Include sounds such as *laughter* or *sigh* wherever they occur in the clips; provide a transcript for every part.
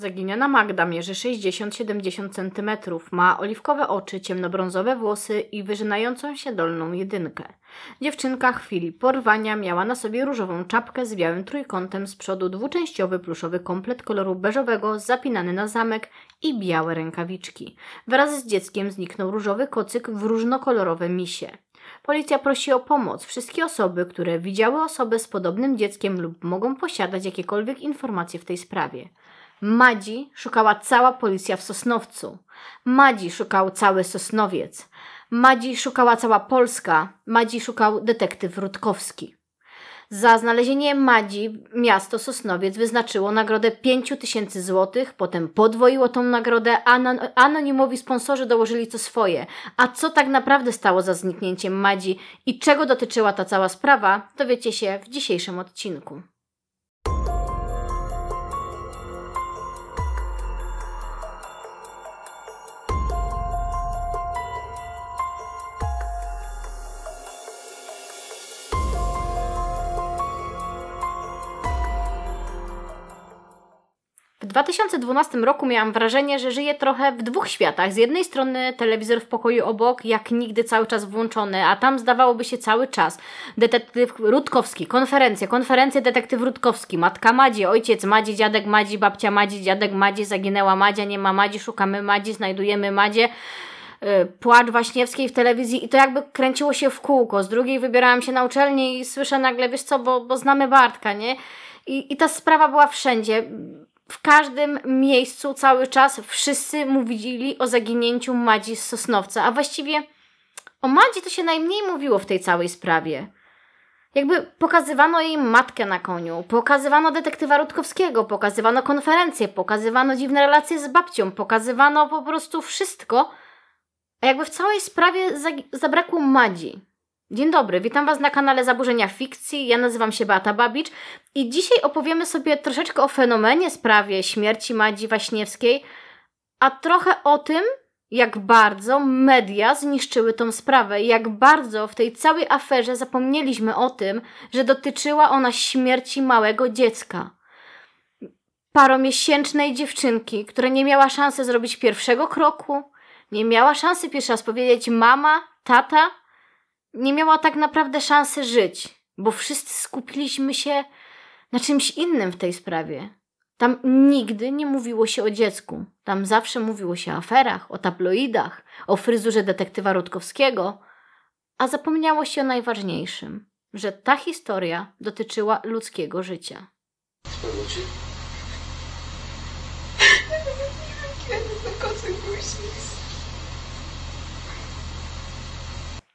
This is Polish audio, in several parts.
Zaginiona Magda mierzy 60-70 cm, ma oliwkowe oczy, ciemnobrązowe włosy i wyżynającą się dolną jedynkę. Dziewczynka chwili porwania miała na sobie różową czapkę z białym trójkątem z przodu dwuczęściowy pluszowy komplet koloru beżowego zapinany na zamek i białe rękawiczki. Wraz z dzieckiem zniknął różowy kocyk w różnokolorowe misie. Policja prosi o pomoc wszystkie osoby, które widziały osobę z podobnym dzieckiem lub mogą posiadać jakiekolwiek informacje w tej sprawie. Madzi szukała cała policja w Sosnowcu. Madzi szukał cały Sosnowiec. Madzi szukała cała Polska. Madzi szukał detektyw Rutkowski. Za znalezienie Madzi miasto Sosnowiec wyznaczyło nagrodę 5 tysięcy złotych, potem podwoiło tą nagrodę, a anonimowi sponsorzy dołożyli co swoje. A co tak naprawdę stało za zniknięciem Madzi i czego dotyczyła ta cała sprawa, dowiecie się w dzisiejszym odcinku. 2012 roku miałam wrażenie, że żyję trochę w dwóch światach. Z jednej strony telewizor w pokoju obok, jak nigdy cały czas włączony, a tam zdawałoby się cały czas. Detektyw Rutkowski, konferencje, konferencje detektyw Rutkowski, matka Madzi, ojciec Madzi, dziadek Madzi, babcia Madzi, dziadek Madzi, zaginęła Madzia, nie ma Madzi, szukamy Madzi, znajdujemy Madzie y, płacz Waśniewskiej w telewizji i to jakby kręciło się w kółko. Z drugiej wybierałam się na uczelnię i słyszę nagle, wiesz co, bo, bo znamy Bartka, nie? I, I ta sprawa była wszędzie w każdym miejscu cały czas wszyscy mówili o zaginięciu Madzi z Sosnowca, a właściwie o Madzi to się najmniej mówiło w tej całej sprawie. Jakby pokazywano jej matkę na koniu, pokazywano detektywa Rutkowskiego, pokazywano konferencje, pokazywano dziwne relacje z babcią, pokazywano po prostu wszystko, a jakby w całej sprawie zabrakło Madzi. Dzień dobry, witam Was na kanale Zaburzenia Fikcji. Ja nazywam się Beata Babicz i dzisiaj opowiemy sobie troszeczkę o fenomenie sprawie śmierci Madzi Waśniewskiej, a trochę o tym, jak bardzo media zniszczyły tą sprawę, jak bardzo w tej całej aferze zapomnieliśmy o tym, że dotyczyła ona śmierci małego dziecka. Paromiesięcznej dziewczynki, która nie miała szansy zrobić pierwszego kroku, nie miała szansy pierwszy raz powiedzieć mama, tata, nie miała tak naprawdę szansy żyć, bo wszyscy skupiliśmy się na czymś innym w tej sprawie. Tam nigdy nie mówiło się o dziecku. Tam zawsze mówiło się o aferach, o tabloidach, o fryzurze detektywa Rutkowskiego, a zapomniało się o najważniejszym, że ta historia dotyczyła ludzkiego życia. Sprawdzacie? *laughs* Kiedy to kocy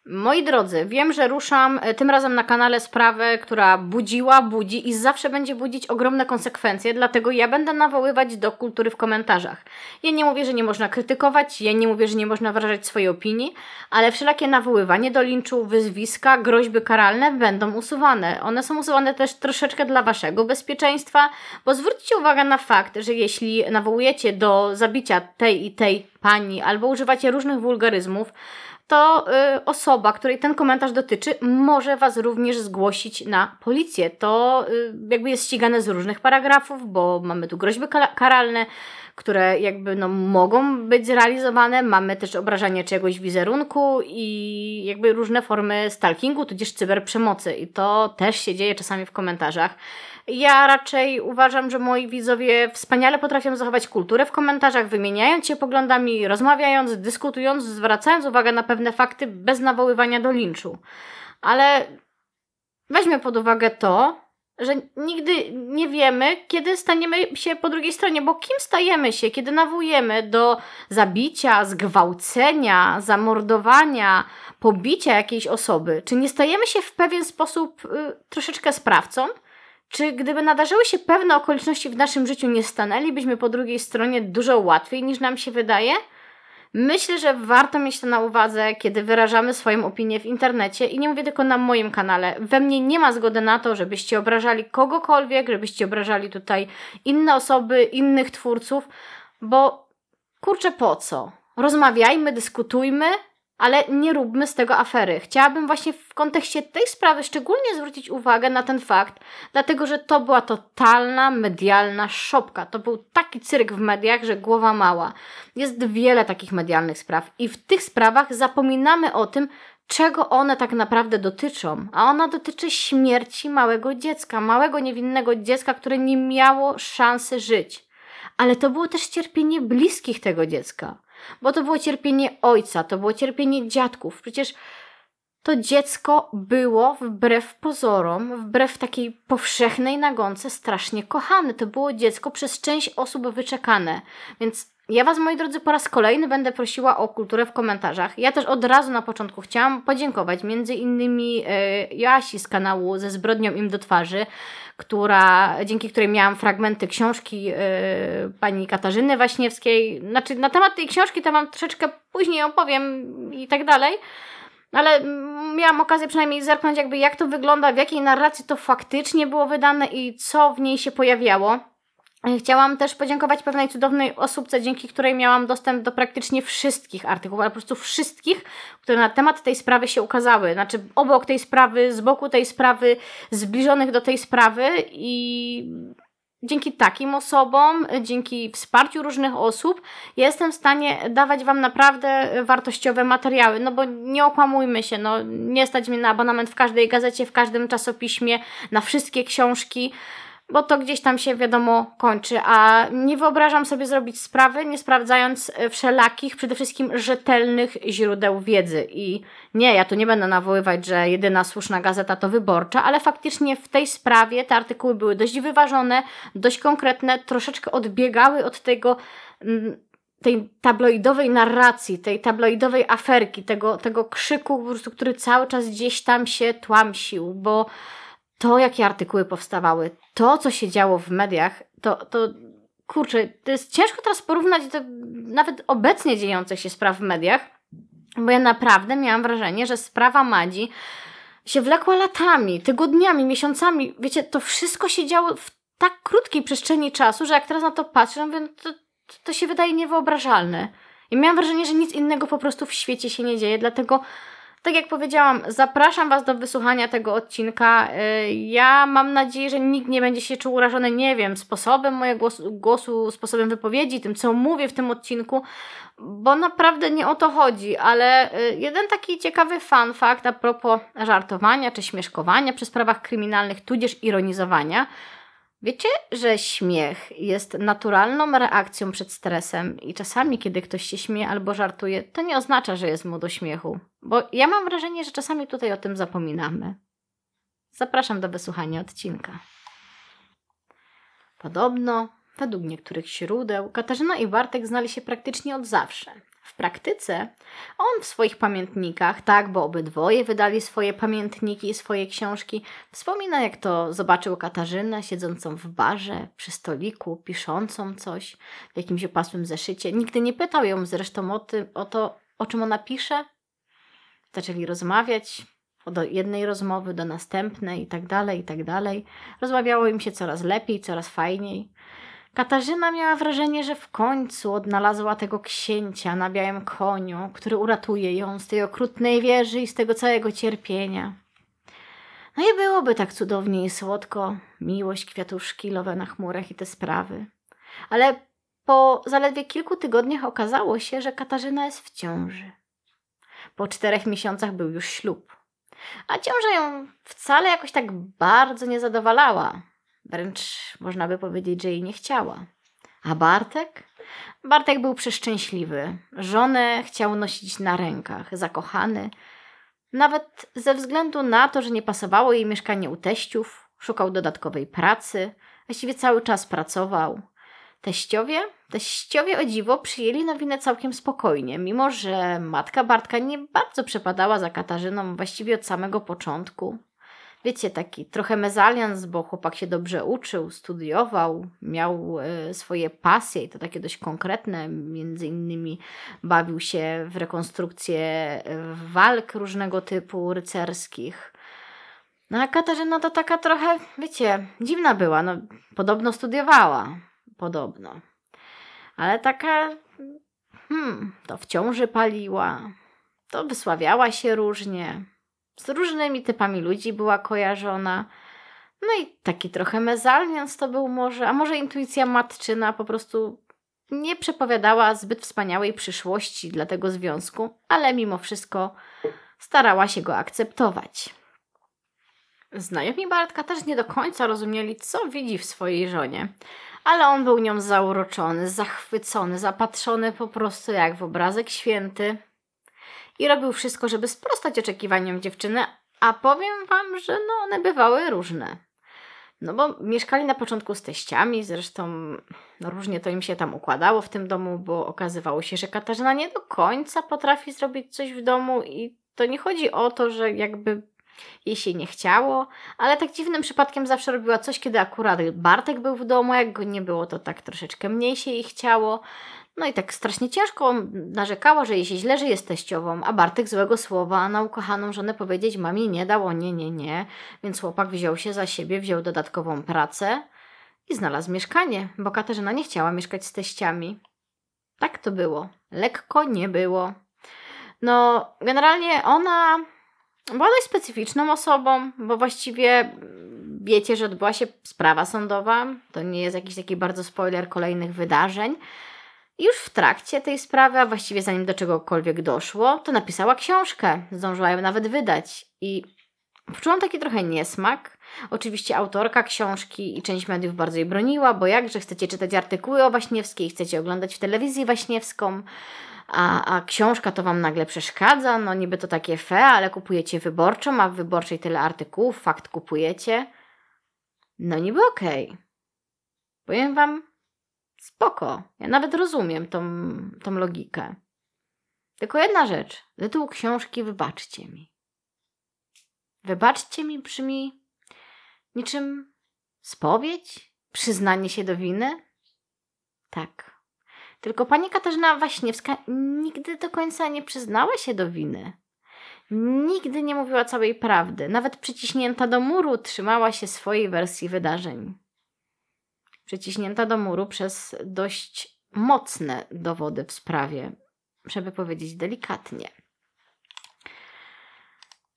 Moi drodzy, wiem, że ruszam e, tym razem na kanale sprawę, która budziła, budzi i zawsze będzie budzić ogromne konsekwencje, dlatego ja będę nawoływać do kultury w komentarzach. Ja nie mówię, że nie można krytykować, ja nie mówię, że nie można wyrażać swojej opinii, ale wszelakie nawoływanie do linczu, wyzwiska, groźby karalne będą usuwane. One są usuwane też troszeczkę dla waszego bezpieczeństwa, bo zwróćcie uwagę na fakt, że jeśli nawołujecie do zabicia tej i tej pani albo używacie różnych wulgaryzmów, to y, osoba, której ten komentarz dotyczy, może Was również zgłosić na policję. To y, jakby jest ścigane z różnych paragrafów, bo mamy tu groźby karalne, które jakby no, mogą być zrealizowane. Mamy też obrażanie czegoś wizerunku i jakby różne formy stalkingu, tudzież cyberprzemocy. I to też się dzieje czasami w komentarzach. Ja raczej uważam, że moi widzowie wspaniale potrafią zachować kulturę w komentarzach, wymieniając się poglądami, rozmawiając, dyskutując, zwracając uwagę na pewne fakty bez nawoływania do linczu. Ale weźmy pod uwagę to, że nigdy nie wiemy, kiedy staniemy się po drugiej stronie, bo kim stajemy się, kiedy nawołujemy do zabicia, zgwałcenia, zamordowania, pobicia jakiejś osoby? Czy nie stajemy się w pewien sposób y, troszeczkę sprawcą? Czy gdyby nadarzyły się pewne okoliczności w naszym życiu, nie stanęlibyśmy po drugiej stronie dużo łatwiej niż nam się wydaje? Myślę, że warto mieć to na uwadze, kiedy wyrażamy swoją opinię w internecie i nie mówię tylko na moim kanale. We mnie nie ma zgody na to, żebyście obrażali kogokolwiek, żebyście obrażali tutaj inne osoby, innych twórców, bo kurczę po co? Rozmawiajmy, dyskutujmy, ale nie róbmy z tego afery. Chciałabym właśnie w kontekście tej sprawy szczególnie zwrócić uwagę na ten fakt, dlatego że to była totalna medialna szopka. To był taki cyrk w mediach, że głowa mała. Jest wiele takich medialnych spraw i w tych sprawach zapominamy o tym, czego one tak naprawdę dotyczą. A ona dotyczy śmierci małego dziecka, małego niewinnego dziecka, które nie miało szansy żyć. Ale to było też cierpienie bliskich tego dziecka bo to było cierpienie ojca, to było cierpienie dziadków. Przecież to dziecko było wbrew pozorom, wbrew takiej powszechnej nagonce strasznie kochane. To było dziecko przez część osób wyczekane. Więc ja Was, moi drodzy, po raz kolejny będę prosiła o kulturę w komentarzach. Ja też od razu na początku chciałam podziękować między innymi e, Joasi z kanału ze zbrodnią im do twarzy, która, dzięki której miałam fragmenty książki e, pani Katarzyny Waśniewskiej. Znaczy, na temat tej książki to Wam troszeczkę później opowiem i tak dalej. Ale miałam okazję przynajmniej zerknąć, jakby jak to wygląda, w jakiej narracji to faktycznie było wydane i co w niej się pojawiało. Chciałam też podziękować pewnej cudownej osobce, dzięki której miałam dostęp do praktycznie wszystkich artykułów, ale po prostu wszystkich, które na temat tej sprawy się ukazały. Znaczy, obok tej sprawy, z boku tej sprawy, zbliżonych do tej sprawy i dzięki takim osobom, dzięki wsparciu różnych osób, jestem w stanie dawać Wam naprawdę wartościowe materiały. No bo nie okłamujmy się, no nie stać mnie na abonament w każdej gazecie, w każdym czasopiśmie, na wszystkie książki bo to gdzieś tam się wiadomo kończy, a nie wyobrażam sobie zrobić sprawy, nie sprawdzając e, wszelakich, przede wszystkim rzetelnych źródeł wiedzy. I nie, ja tu nie będę nawoływać, że jedyna słuszna gazeta to wyborcza, ale faktycznie w tej sprawie te artykuły były dość wyważone, dość konkretne, troszeczkę odbiegały od tego mm, tej tabloidowej narracji, tej tabloidowej aferki, tego, tego krzyku, po prostu, który cały czas gdzieś tam się tłamsił, bo to, jakie artykuły powstawały, to, co się działo w mediach, to, to kurczę, to jest ciężko teraz porównać do nawet obecnie dziejących się spraw w mediach, bo ja naprawdę miałam wrażenie, że sprawa Madzi się wlekła latami, tygodniami, miesiącami. Wiecie, to wszystko się działo w tak krótkiej przestrzeni czasu, że jak teraz na to patrzę, mówię, to, to się wydaje niewyobrażalne. I miałam wrażenie, że nic innego po prostu w świecie się nie dzieje, dlatego tak jak powiedziałam, zapraszam Was do wysłuchania tego odcinka. Y, ja mam nadzieję, że nikt nie będzie się czuł urażony, nie wiem, sposobem mojego głosu, głosu, sposobem wypowiedzi, tym co mówię w tym odcinku, bo naprawdę nie o to chodzi, ale y, jeden taki ciekawy fun fact a propos żartowania czy śmieszkowania przy sprawach kryminalnych, tudzież ironizowania – Wiecie, że śmiech jest naturalną reakcją przed stresem i czasami, kiedy ktoś się śmieje albo żartuje, to nie oznacza, że jest mu do śmiechu. Bo ja mam wrażenie, że czasami tutaj o tym zapominamy. Zapraszam do wysłuchania odcinka. Podobno, według niektórych źródeł, Katarzyna i Bartek znali się praktycznie od zawsze. W praktyce on w swoich pamiętnikach, tak, bo obydwoje wydali swoje pamiętniki i swoje książki, wspomina jak to zobaczył Katarzynę siedzącą w barze, przy stoliku, piszącą coś w jakimś opasłym zeszycie. Nigdy nie pytał ją zresztą o, ty, o to, o czym ona pisze. Zaczęli rozmawiać, od jednej rozmowy do następnej i tak dalej, i tak dalej. Rozmawiało im się coraz lepiej, coraz fajniej. Katarzyna miała wrażenie, że w końcu odnalazła tego księcia na białym koniu, który uratuje ją z tej okrutnej wieży i z tego całego cierpienia. No i byłoby tak cudownie i słodko, miłość, kwiatuszki, lowe na chmurach i te sprawy. Ale po zaledwie kilku tygodniach okazało się, że Katarzyna jest w ciąży. Po czterech miesiącach był już ślub. A ciąża ją wcale jakoś tak bardzo nie zadowalała. Wręcz można by powiedzieć, że jej nie chciała. A Bartek? Bartek był przeszczęśliwy. Żonę chciał nosić na rękach, zakochany. Nawet ze względu na to, że nie pasowało jej mieszkanie u teściów, szukał dodatkowej pracy, właściwie cały czas pracował. Teściowie? Teściowie o dziwo przyjęli nowinę całkiem spokojnie, mimo że matka Bartka nie bardzo przepadała za Katarzyną właściwie od samego początku wiecie, taki trochę mezalians, bo chłopak się dobrze uczył, studiował, miał e, swoje pasje i to takie dość konkretne, między innymi bawił się w rekonstrukcję e, walk różnego typu rycerskich. No a Katarzyna to taka trochę, wiecie, dziwna była, no podobno studiowała, podobno. Ale taka, hmm, to w ciąży paliła, to wysławiała się różnie. Z różnymi typami ludzi była kojarzona. No i taki trochę mezalians to był może, a może intuicja matczyna po prostu nie przepowiadała zbyt wspaniałej przyszłości dla tego związku, ale mimo wszystko starała się go akceptować. Znajomi Bartka też nie do końca rozumieli, co widzi w swojej żonie, ale on był nią zauroczony, zachwycony, zapatrzony po prostu jak w obrazek święty i robił wszystko, żeby sprostać oczekiwaniom dziewczyny, a powiem wam, że no one bywały różne. No bo mieszkali na początku z teściami, zresztą no różnie to im się tam układało w tym domu, bo okazywało się, że Katarzyna nie do końca potrafi zrobić coś w domu i to nie chodzi o to, że jakby jej się nie chciało, ale tak dziwnym przypadkiem zawsze robiła coś, kiedy akurat Bartek był w domu, jak go nie było, to tak troszeczkę mniej się jej chciało. No i tak strasznie ciężko narzekała, że jej się źle żyje z teściową, a Bartek złego słowa na ukochaną żonę powiedzieć mamie nie dało, nie, nie, nie. Więc chłopak wziął się za siebie, wziął dodatkową pracę i znalazł mieszkanie, bo Katarzyna nie chciała mieszkać z teściami. Tak to było. Lekko nie było. No, generalnie ona była dość specyficzną osobą, bo właściwie wiecie, że odbyła się sprawa sądowa. To nie jest jakiś taki bardzo spoiler kolejnych wydarzeń. Już w trakcie tej sprawy, a właściwie zanim do czegokolwiek doszło, to napisała książkę. Zdążyła ją nawet wydać. I poczułam taki trochę niesmak. Oczywiście autorka książki i część mediów bardzo jej broniła, bo jakże chcecie czytać artykuły o Waśniewskiej, chcecie oglądać w telewizji Waśniewską, a, a książka to Wam nagle przeszkadza, no niby to takie fe, ale kupujecie wyborczą, a w wyborczej tyle artykułów, fakt kupujecie. No niby okej. Okay. Powiem Wam, spoko. Ja nawet rozumiem tą, tą logikę. Tylko jedna rzecz. Tytuł książki Wybaczcie mi. Wybaczcie mi brzmi niczym spowiedź? Przyznanie się do winy? Tak. Tylko pani Katarzyna Waśniewska nigdy do końca nie przyznała się do winy. Nigdy nie mówiła całej prawdy. Nawet przyciśnięta do muru trzymała się swojej wersji wydarzeń. Przyciśnięta do muru przez dość mocne dowody w sprawie, żeby powiedzieć delikatnie.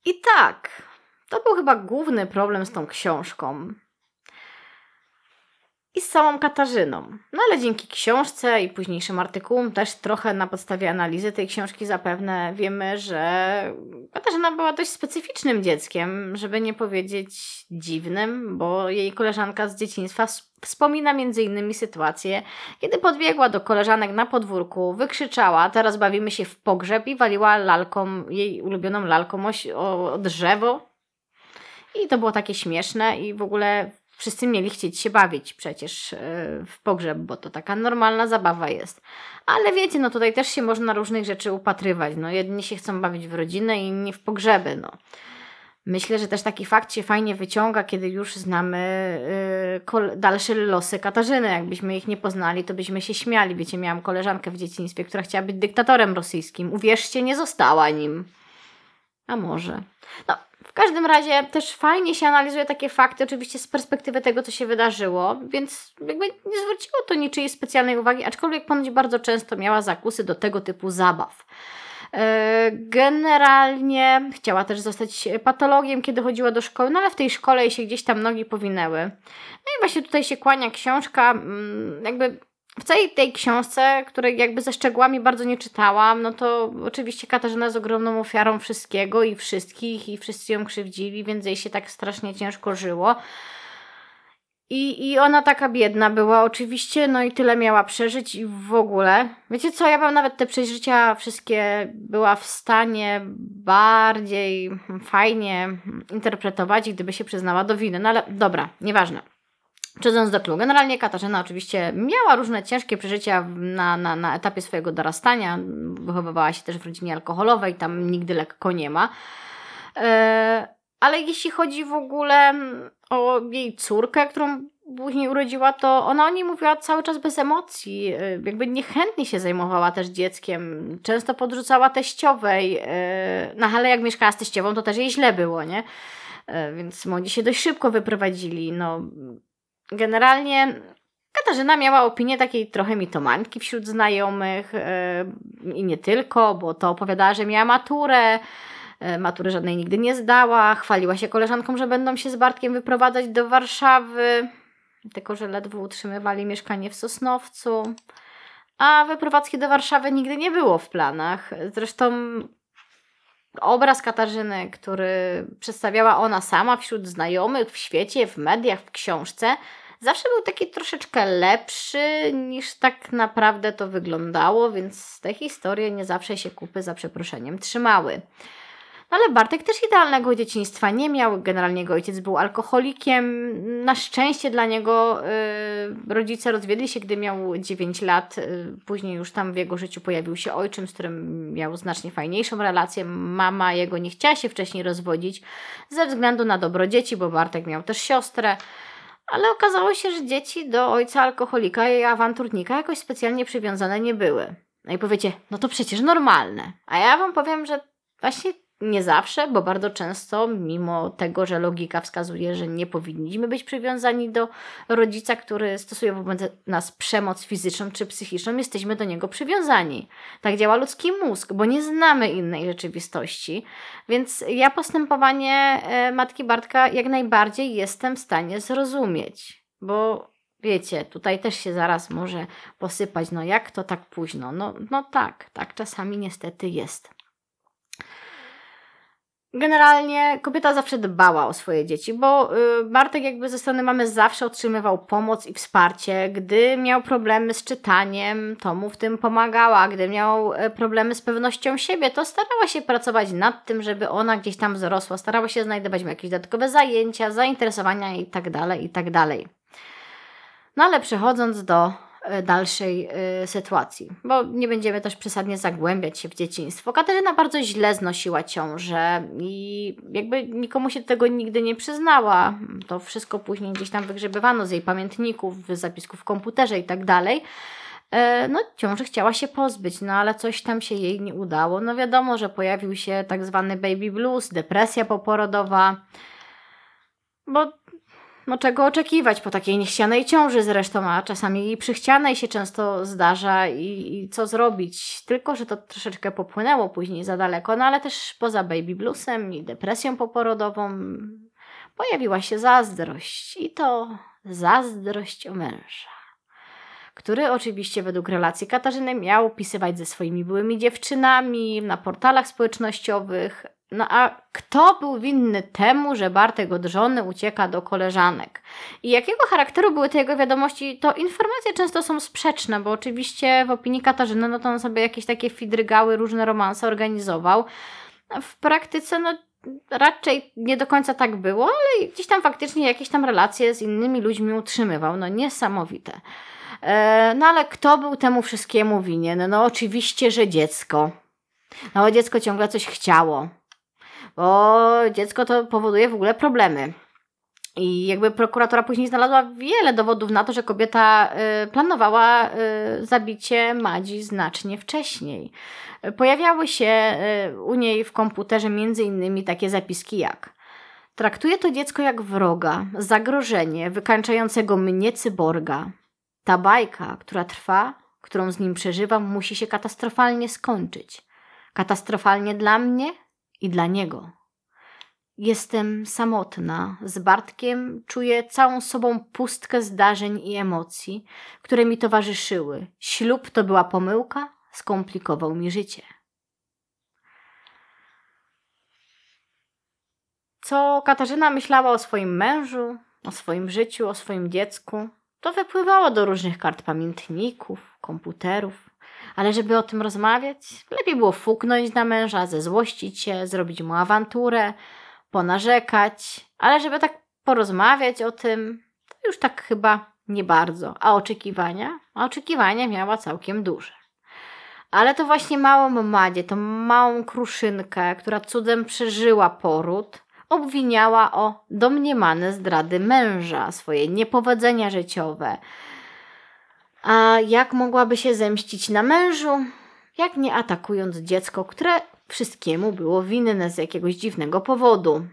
I tak, to był chyba główny problem z tą książką i z samą Katarzyną. No ale dzięki książce i późniejszym artykułom, też trochę na podstawie analizy tej książki zapewne wiemy, że Katarzyna była dość specyficznym dzieckiem, żeby nie powiedzieć dziwnym, bo jej koleżanka z dzieciństwa wspomina innymi sytuację, kiedy podbiegła do koleżanek na podwórku, wykrzyczała, teraz bawimy się w pogrzeb i waliła lalką, jej ulubioną lalką o drzewo. I to było takie śmieszne i w ogóle wszyscy mieli chcieć się bawić przecież e, w pogrzeb, bo to taka normalna zabawa jest. Ale wiecie, no tutaj też się można różnych rzeczy upatrywać. No jedni się chcą bawić w rodzinę, inni w pogrzeby, no. Myślę, że też taki fakt się fajnie wyciąga, kiedy już znamy yy, dalsze losy Katarzyny. Jakbyśmy ich nie poznali, to byśmy się śmiali. Wiecie, miałam koleżankę w dzieciństwie, która chciała być dyktatorem rosyjskim. Uwierzcie, nie została nim. A może. No, w każdym razie też fajnie się analizuje takie fakty, oczywiście z perspektywy tego, co się wydarzyło, więc jakby nie zwróciło to niczyjej specjalnej uwagi, aczkolwiek ponoć bardzo często miała zakusy do tego typu zabaw. E, generalnie chciała też zostać patologiem, kiedy chodziła do szkoły, no ale w tej szkole jej się gdzieś tam nogi powinęły. No i właśnie tutaj się kłania książka, mm, jakby w całej tej książce, której jakby ze szczegółami bardzo nie czytałam, no to oczywiście Katarzyna jest ogromną ofiarą wszystkiego i wszystkich i wszyscy ją krzywdzili, więc jej się tak strasznie ciężko żyło. I, I ona taka biedna była oczywiście, no i tyle miała przeżyć i w ogóle. Wiecie co, ja bym nawet te przeżycia wszystkie była w stanie bardziej fajnie interpretować, gdyby się przyznała do winy. No ale dobra, nieważne. Przechodząc do klubu, generalnie Katarzyna oczywiście miała różne ciężkie przeżycia na, na, na etapie swojego dorastania. Wychowywała się też w rodzinie alkoholowej, tam nigdy lekko nie ma. E, ale jeśli chodzi w ogóle o jej córkę, którą później urodziła, to ona o niej mówiła cały czas bez emocji. E, jakby niechętnie się zajmowała też dzieckiem. Często podrzucała teściowej. E, no ale jak mieszkała z teściową, to też jej źle było, nie? Więc młodzi się dość szybko wyprowadzili. No, generalnie Katarzyna miała opinię takiej trochę mitomańki wśród znajomych yy, i nie tylko, bo to opowiadała, że miała maturę, yy, matury żadnej nigdy nie zdała, chwaliła się koleżankom, że będą się z Bartkiem wyprowadzać do Warszawy, tylko że ledwo utrzymywali mieszkanie w Sosnowcu. A wyprowadzki do Warszawy nigdy nie było w planach. Zresztą obraz Katarzyny, który przedstawiała ona sama wśród znajomych, w świecie, w mediach, w książce, zawsze był taki troszeczkę lepszy niż tak naprawdę to wyglądało, więc te historie nie zawsze się kupy za przeproszeniem trzymały. Ale Bartek też idealnego dzieciństwa nie miał. Generalnie jego ojciec był alkoholikiem. Na szczęście dla niego y, rodzice rozwiedli się, gdy miał 9 lat. Y, później już tam w jego życiu pojawił się ojczym, z którym miał znacznie fajniejszą relację. Mama jego nie chciała się wcześniej rozwodzić ze względu na dobro dzieci, bo Bartek miał też siostrę. Ale okazało się, że dzieci do ojca alkoholika i awanturnika jakoś specjalnie przywiązane nie były. No i powiecie, no to przecież normalne. A ja wam powiem, że właśnie nie zawsze, bo bardzo często, mimo tego, że logika wskazuje, że nie powinniśmy być przywiązani do rodzica, który stosuje wobec nas przemoc fizyczną czy psychiczną, jesteśmy do niego przywiązani. Tak działa ludzki mózg, bo nie znamy innej rzeczywistości. Więc ja postępowanie e, matki Bartka jak najbardziej jestem w stanie zrozumieć, bo wiecie, tutaj też się zaraz może posypać, no jak to tak późno? No, no tak, tak czasami niestety jest. Generalnie kobieta zawsze dbała o swoje dzieci, bo y, Bartek jakby ze strony mamy zawsze otrzymywał pomoc i wsparcie. Gdy miał problemy z czytaniem, to mu w tym pomagała. Gdy miał y, problemy z pewnością siebie, to starała się pracować nad tym, żeby ona gdzieś tam wzrosła. Starała się znajdować mu jakieś dodatkowe zajęcia, zainteresowania itd., tak itd. Tak no ale przechodząc do dalszej y, sytuacji, bo nie będziemy też przesadnie zagłębiać się w dzieciństwo. Katarzyna bardzo źle znosiła ciążę i jakby nikomu się tego nigdy nie przyznała. To wszystko później gdzieś tam wygrzebywano z jej pamiętników, zapisków w komputerze i tak dalej. E, no, ciąży chciała się pozbyć, no ale coś tam się jej nie udało. No wiadomo, że pojawił się tak zwany baby blues, depresja poporodowa, bo no czego oczekiwać po takiej niechcianej ciąży zresztą, a czasami i przychcianej się często zdarza i, i, co zrobić. Tylko, że to troszeczkę popłynęło później za daleko, no ale też poza baby bluesem i depresją poporodową pojawiła się zazdrość i to zazdrość o męża który oczywiście według relacji Katarzyny miał opisywać ze swoimi byłymi dziewczynami na portalach społecznościowych, no a kto był winny temu, że Bartek od żony ucieka do koleżanek? I jakiego charakteru były te jego wiadomości? To informacje często są sprzeczne, bo oczywiście w opinii Katarzyny, no to on sobie jakieś takie fidrygały, różne romanse organizował. W praktyce, no raczej nie do końca tak było, ale gdzieś tam faktycznie jakieś tam relacje z innymi ludźmi utrzymywał. No niesamowite. E, no ale kto był temu wszystkiemu winien? No oczywiście, że dziecko. No dziecko ciągle coś chciało bo dziecko to powoduje w ogóle problemy. I jakby prokuratora później znalazła wiele dowodów na to, że kobieta y, planowała y, zabicie Madzi znacznie wcześniej. Pojawiały się y, u niej w komputerze między innymi takie zapiski jak Traktuje to dziecko jak wroga, zagrożenie wykańczającego mnie cyborga. Ta bajka, która trwa, którą z nim przeżywam, musi się katastrofalnie skończyć. Katastrofalnie dla mnie, i dla niego. Jestem samotna, z Bartkiem czuję całą sobą pustkę zdarzeń i emocji, które mi towarzyszyły. Ślub to była pomyłka, skomplikował mi życie. Co Katarzyna myślała o swoim mężu, o swoim życiu, o swoim dziecku, to wypływało do różnych kart pamiętników, komputerów, ale żeby o tym rozmawiać, lepiej było fuknąć na męża, zezłościć się, zrobić mu awanturę, ponarzekać, ale żeby tak porozmawiać o tym, to już tak chyba nie bardzo. A oczekiwania? A oczekiwania miała całkiem duże. Ale to właśnie małą Madzie, tą małą kruszynkę, która cudem przeżyła poród, obwiniała o domniemane zdrady męża, swoje niepowodzenia życiowe, a jak mogłaby się zemścić na mężu? Jak nie atakując dziecko, które wszystkiemu było winne z jakiegoś dziwnego powodu.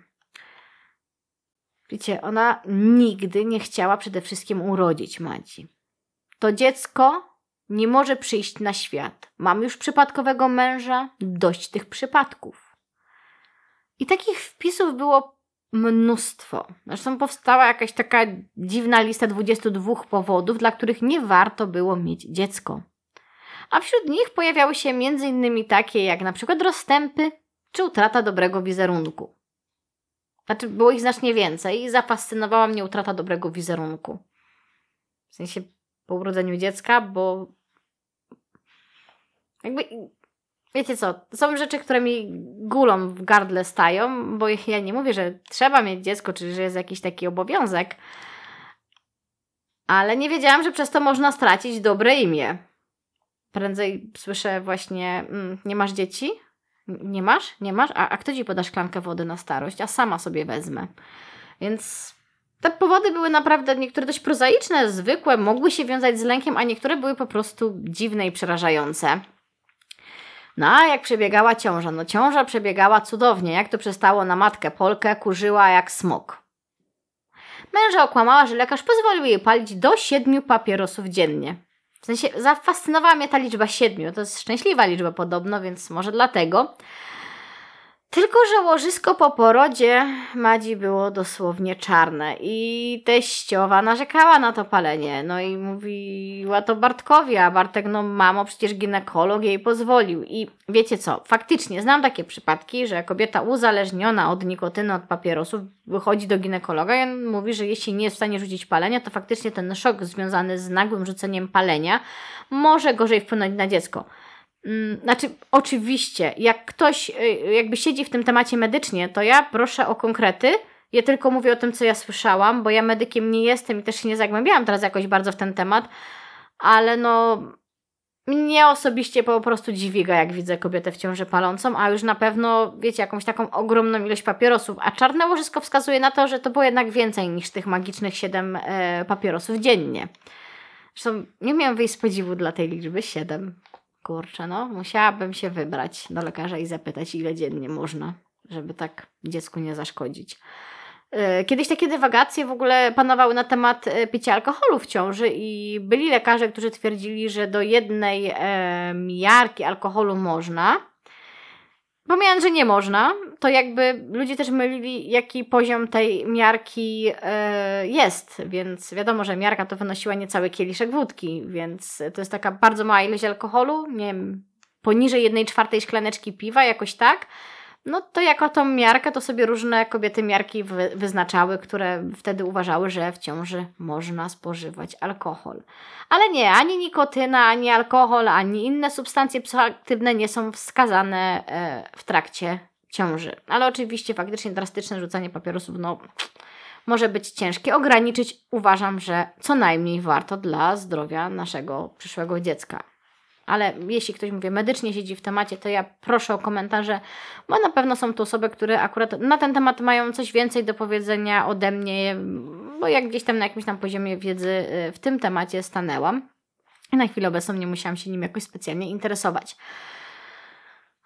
Wiecie, ona nigdy nie chciała przede wszystkim urodzić Madzi. To dziecko nie może przyjść na świat. Mam już przypadkowego męża, dość tych przypadków. I takich wpisów było mnóstwo. Zresztą powstała jakaś taka dziwna lista 22 powodów, dla których nie warto było mieć dziecko. A wśród nich pojawiały się m.in. takie jak na przykład rozstępy czy utrata dobrego wizerunku. Znaczy, było ich znacznie więcej i zafascynowała mnie utrata dobrego wizerunku. W sensie po urodzeniu dziecka, bo jakby wiecie co, są rzeczy, które mi gulą w gardle stają, bo ja nie mówię, że trzeba mieć dziecko, czy że jest jakiś taki obowiązek, ale nie wiedziałam, że przez to można stracić dobre imię. Prędzej słyszę właśnie, mm, nie masz dzieci? Nie masz? Nie masz? A, a kto ci poda szklankę wody na starość? A sama sobie wezmę. Więc te powody były naprawdę niektóre dość prozaiczne, zwykłe, mogły się wiązać z lękiem, a niektóre były po prostu dziwne i przerażające. No a jak przebiegała ciąża? No ciąża przebiegała cudownie. Jak to przestało na matkę Polkę, kurzyła jak smok. Męża okłamała, że lekarz pozwolił jej palić do siedmiu papierosów dziennie. W sensie zafascynowała mnie ta liczba siedmiu. To jest szczęśliwa liczba podobno, więc może dlatego. Tylko, że łożysko po porodzie Madzi było dosłownie czarne i teściowa narzekała na to palenie. No i mówiła to Bartkowi, a Bartek, no mamo, przecież ginekolog jej pozwolił. I wiecie co, faktycznie znam takie przypadki, że kobieta uzależniona od nikotyny, od papierosów wychodzi do ginekologa i on mówi, że jeśli nie jest w stanie rzucić palenia, to faktycznie ten szok związany z nagłym rzuceniem palenia może gorzej wpłynąć na dziecko. Mm, znaczy, oczywiście, jak ktoś y, jakby siedzi w tym temacie medycznie, to ja proszę o konkrety. Ja tylko mówię o tym, co ja słyszałam, bo ja medykiem nie jestem i też się nie zagłębiałam teraz jakoś bardzo w ten temat, ale no mnie osobiście po prostu dziwiga, jak widzę kobietę w ciąży palącą, a już na pewno, wiecie, jakąś taką ogromną ilość papierosów. A czarne łożysko wskazuje na to, że to było jednak więcej niż tych magicznych 7 e, papierosów dziennie. Zresztą nie miałam wyjść z podziwu dla tej liczby 7. Kurczę, no, musiałabym się wybrać do lekarza i zapytać, ile dziennie można, żeby tak dziecku nie zaszkodzić. E, kiedyś takie dywagacje w ogóle panowały na temat e, picia alkoholu w ciąży i byli lekarze, którzy twierdzili, że do jednej e, miarki alkoholu można, Pomijając, że nie można, to jakby ludzie też mylili, jaki poziom tej miarki e, jest, więc wiadomo, że miarka to wynosiła niecały kieliszek wódki, więc to jest taka bardzo mała ilość alkoholu, nie wiem, poniżej jednej czwartej szklaneczki piwa, jakoś tak no to jako tą miarkę to sobie różne kobiety miarki wy, wyznaczały, które wtedy uważały, że w ciąży można spożywać alkohol. Ale nie, ani nikotyna, ani alkohol, ani inne substancje psychoaktywne nie są wskazane e, w trakcie ciąży. Ale oczywiście faktycznie drastyczne rzucanie papierosów, no może być ciężkie. Ograniczyć uważam, że co najmniej warto dla zdrowia naszego przyszłego dziecka ale jeśli ktoś, mówię, medycznie siedzi w temacie, to ja proszę o komentarze, bo na pewno są to osoby, które akurat na ten temat mają coś więcej do powiedzenia ode mnie, bo jak gdzieś tam na jakimś tam poziomie wiedzy y, w tym temacie stanęłam. I na chwilę obecną nie musiałam się nim jakoś specjalnie interesować.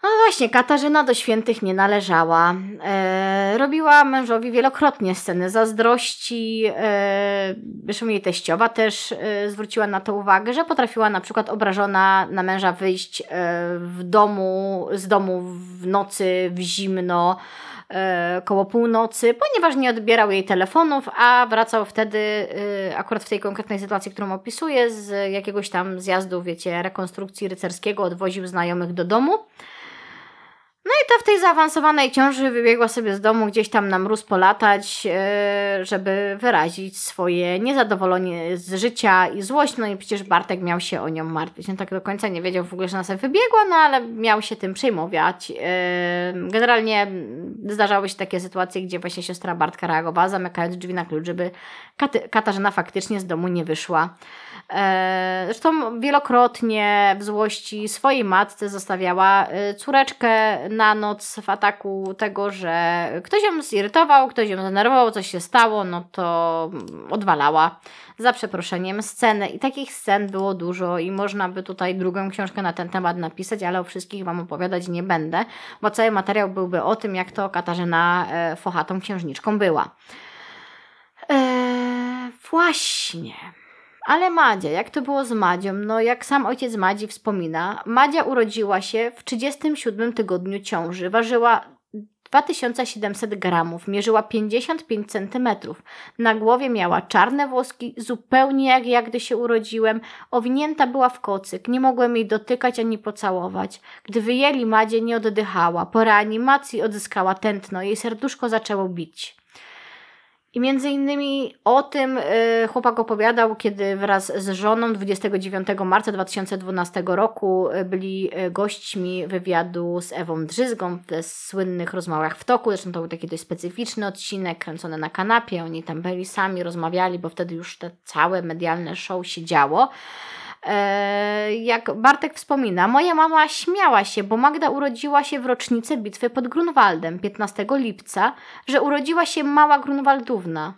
No właśnie, Katarzyna do świętych nie należała. E, robiła mężowi wielokrotnie sceny zazdrości. E, zresztą jej teściowa też e, zwróciła na to uwagę, że potrafiła na przykład obrażona na męża wyjść e, w domu, z domu w nocy, w zimno, e, koło północy, ponieważ nie odbierał jej telefonów, a wracał wtedy, e, akurat w tej konkretnej sytuacji, którą opisuję, z jakiegoś tam zjazdu, wiecie, rekonstrukcji rycerskiego, odwoził znajomych do domu. No i to w tej zaawansowanej ciąży wybiegła sobie z domu gdzieś tam na mróz polatać, e, żeby wyrazić swoje niezadowolenie z życia i złość. No i przecież Bartek miał się o nią martwić. On tak do końca nie wiedział w ogóle, że ona sobie wybiegła, no ale miał się tym przejmować. E, generalnie zdarzały się takie sytuacje, gdzie właśnie siostra Bartka reagowała, zamykając drzwi na klucz, żeby Katarzyna faktycznie z domu nie wyszła. E, zresztą wielokrotnie w złości swojej matce zostawiała córeczkę na noc w ataku tego, że ktoś ją zirytował, ktoś ją zdenerwował, coś się stało, no to odwalała za przeproszeniem scenę. I takich scen było dużo i można by tutaj drugą książkę na ten temat napisać, ale o wszystkich Wam opowiadać nie będę, bo cały materiał byłby o tym, jak to Katarzyna e, Fochatą księżniczką była. Eee, właśnie. Ale Madzia, jak to było z Madzią? No, jak sam ojciec Madzi wspomina, Madzia urodziła się w 37 tygodniu ciąży. Ważyła 2700 gramów, mierzyła 55 centymetrów. Na głowie miała czarne włoski, zupełnie jak ja, gdy się urodziłem. Owinięta była w kocyk, nie mogłem jej dotykać ani pocałować. Gdy wyjęli Madzie, nie oddychała. Po reanimacji odzyskała tętno, jej serduszko zaczęło bić. I między innymi o tym y, chłopak opowiadał, kiedy wraz z żoną 29 marca 2012 roku y, byli y, gośćmi wywiadu z Ewą Drzyzgą w słynnych rozmowach w toku. Zresztą to był taki dość specyficzny odcinek, kręcony na kanapie. Oni tam byli sami, rozmawiali, bo wtedy już te całe medialne show się działo. E, jak Bartek wspomina, moja mama śmiała się, bo Magda urodziła się w rocznicę bitwy pod Grunwaldem 15 lipca, że urodziła się mała Grunwaldówna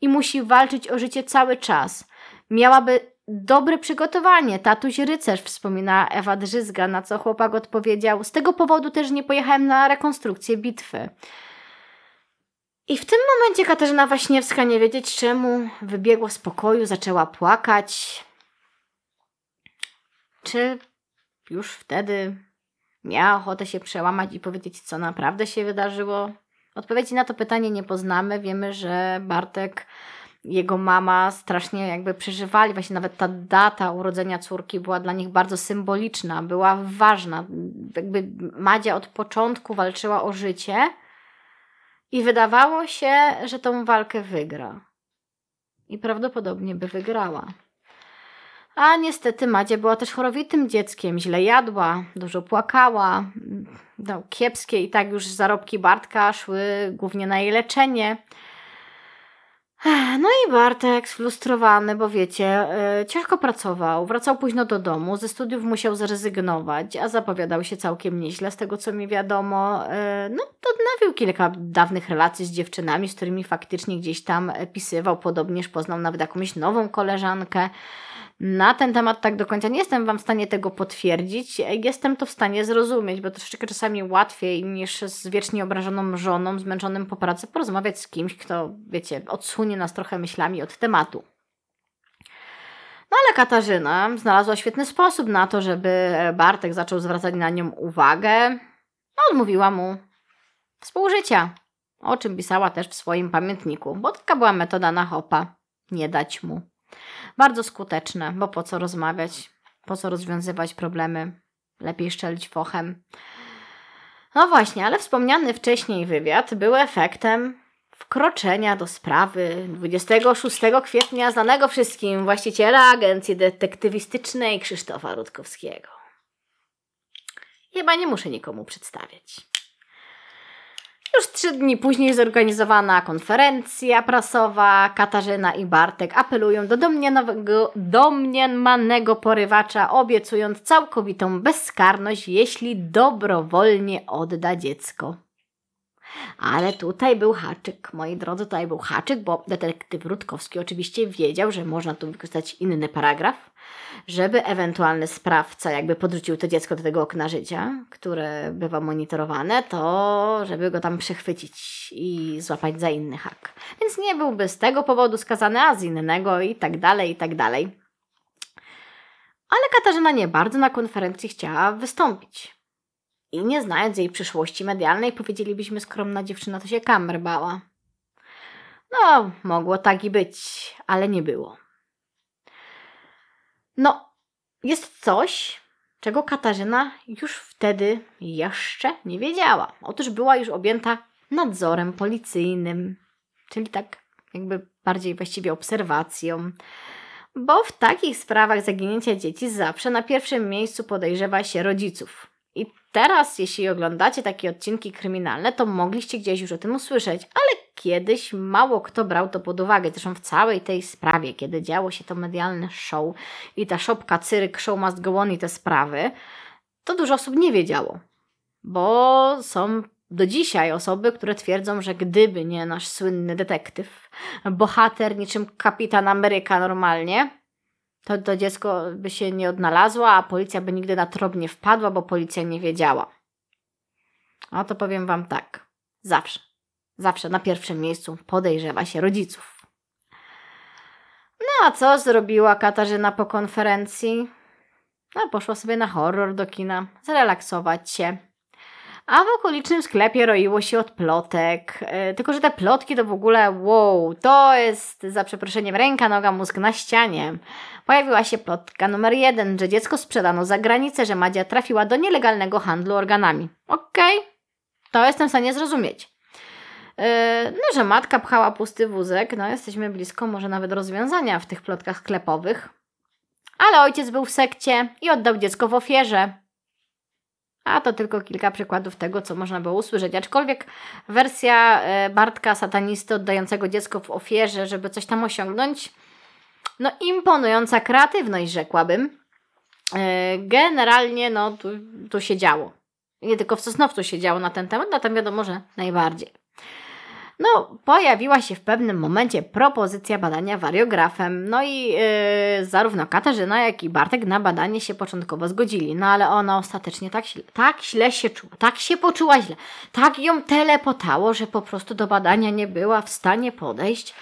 i musi walczyć o życie cały czas. Miałaby dobre przygotowanie, tatuś rycerz, wspomina Ewa Drzyzga, na co chłopak odpowiedział, z tego powodu też nie pojechałem na rekonstrukcję bitwy. I w tym momencie Katarzyna Waśniewska, nie wiedzieć czemu, wybiegła z pokoju, zaczęła płakać. Czy już wtedy miała ochotę się przełamać i powiedzieć, co naprawdę się wydarzyło? Odpowiedzi na to pytanie nie poznamy. Wiemy, że Bartek, jego mama strasznie jakby przeżywali. Właśnie nawet ta data urodzenia córki była dla nich bardzo symboliczna, była ważna. Jakby Madzia od początku walczyła o życie i wydawało się, że tą walkę wygra. I prawdopodobnie by wygrała. A niestety Madzia była też chorowitym dzieckiem, źle jadła, dużo płakała, no, kiepskie i tak już zarobki Bartka szły głównie na jej leczenie. No i Bartek sfrustrowany, bo wiecie, yy, ciężko pracował, wracał późno do domu, ze studiów musiał zrezygnować, a zapowiadał się całkiem nieźle, z tego co mi wiadomo. Yy, no, odnawił kilka dawnych relacji z dziewczynami, z którymi faktycznie gdzieś tam pisywał, podobnież poznał nawet jakąś nową koleżankę. Na ten temat tak do końca nie jestem Wam w stanie tego potwierdzić. Jestem to w stanie zrozumieć, bo troszeczkę czasami łatwiej niż z wiecznie obrażoną żoną, zmęczonym po pracy, porozmawiać z kimś, kto, wiecie, odsunie nas trochę myślami od tematu. No ale Katarzyna znalazła świetny sposób na to, żeby Bartek zaczął zwracać na nią uwagę. No, odmówiła mu współżycia, o czym pisała też w swoim pamiętniku, bo taka była metoda na hopa. Nie dać mu. Bardzo skuteczne, bo po co rozmawiać, po co rozwiązywać problemy, lepiej szczelić fochem. No właśnie, ale wspomniany wcześniej wywiad był efektem wkroczenia do sprawy 26 kwietnia znanego wszystkim właściciela agencji detektywistycznej Krzysztofa Rutkowskiego. Chyba nie muszę nikomu przedstawiać. Już trzy dni później zorganizowana konferencja prasowa. Katarzyna i Bartek apelują do domniemanego, domniemanego porywacza, obiecując całkowitą bezkarność, jeśli dobrowolnie odda dziecko. Ale tutaj był haczyk, moi drodzy, tutaj był haczyk, bo detektyw Rutkowski oczywiście wiedział, że można tu wykorzystać inny paragraf, żeby ewentualny sprawca jakby podrzucił to dziecko do tego okna życia, które bywa monitorowane, to żeby go tam przechwycić i złapać za inny hak. Więc nie byłby z tego powodu skazany, a z innego i tak dalej, i tak dalej. Ale Katarzyna nie bardzo na konferencji chciała wystąpić. I nie znając jej przyszłości medialnej, powiedzielibyśmy, skromna dziewczyna to się kamer bała. No, mogło tak i być, ale nie było. No, jest coś, czego Katarzyna już wtedy jeszcze nie wiedziała. Otóż była już objęta nadzorem policyjnym, czyli tak jakby bardziej właściwie obserwacją. Bo w takich sprawach zaginięcia dzieci zawsze na pierwszym miejscu podejrzewa się rodziców. I teraz, jeśli oglądacie takie odcinki kryminalne, to mogliście gdzieś już o tym usłyszeć, ale kiedyś mało kto brał to pod uwagę. Zresztą w całej tej sprawie, kiedy działo się to medialne show i ta szopka Cyryk Show Must Go On i te sprawy, to dużo osób nie wiedziało. Bo są do dzisiaj osoby, które twierdzą, że gdyby nie nasz słynny detektyw, bohater niczym kapitan Ameryka normalnie, to to dziecko by się nie odnalazło, a policja by nigdy na trop nie wpadła, bo policja nie wiedziała. A to powiem Wam tak. Zawsze, zawsze na pierwszym miejscu podejrzewa się rodziców. No a co zrobiła Katarzyna po konferencji? No, poszła sobie na horror do kina, zrelaksować się. A w okolicznym sklepie roiło się od plotek. Yy, tylko, że te plotki to w ogóle wow, to jest za przeproszeniem ręka, noga, mózg na ścianie. Pojawiła się plotka numer jeden, że dziecko sprzedano za granicę, że Madzia trafiła do nielegalnego handlu organami. Okej, okay. to jestem w stanie zrozumieć. Yy, no, że matka pchała pusty wózek, no jesteśmy blisko może nawet rozwiązania w tych plotkach sklepowych. Ale ojciec był w sekcie i oddał dziecko w ofierze. A to tylko kilka przykładów tego, co można było usłyszeć. Aczkolwiek wersja e, Bartka, satanisty oddającego dziecko w ofierze, żeby coś tam osiągnąć, no imponująca kreatywność, rzekłabym. E, generalnie, no, tu, tu się działo. Nie tylko w Sosnowcu się działo na ten temat, no tam wiadomo, że najbardziej. No, pojawiła się w pewnym momencie propozycja badania wariografem. No i yy, zarówno Katarzyna, jak i Bartek na badanie się początkowo zgodzili. No ale ona ostatecznie tak, tak źle się czuła, tak się poczuła źle, tak ją telepotało, że po prostu do badania nie była w stanie podejść.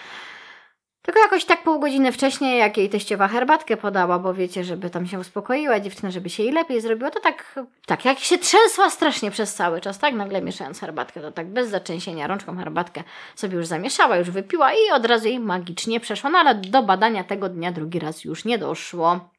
Tylko jakoś tak pół godziny wcześniej, jak jej teściowa herbatkę podała, bo wiecie, żeby tam się uspokoiła dziewczyna, żeby się jej lepiej zrobiło, to tak, tak jak się trzęsła strasznie przez cały czas, tak? Nagle mieszając herbatkę, to tak bez zaczęsienia rączką herbatkę sobie już zamieszała, już wypiła i od razu jej magicznie przeszło, no ale do badania tego dnia drugi raz już nie doszło.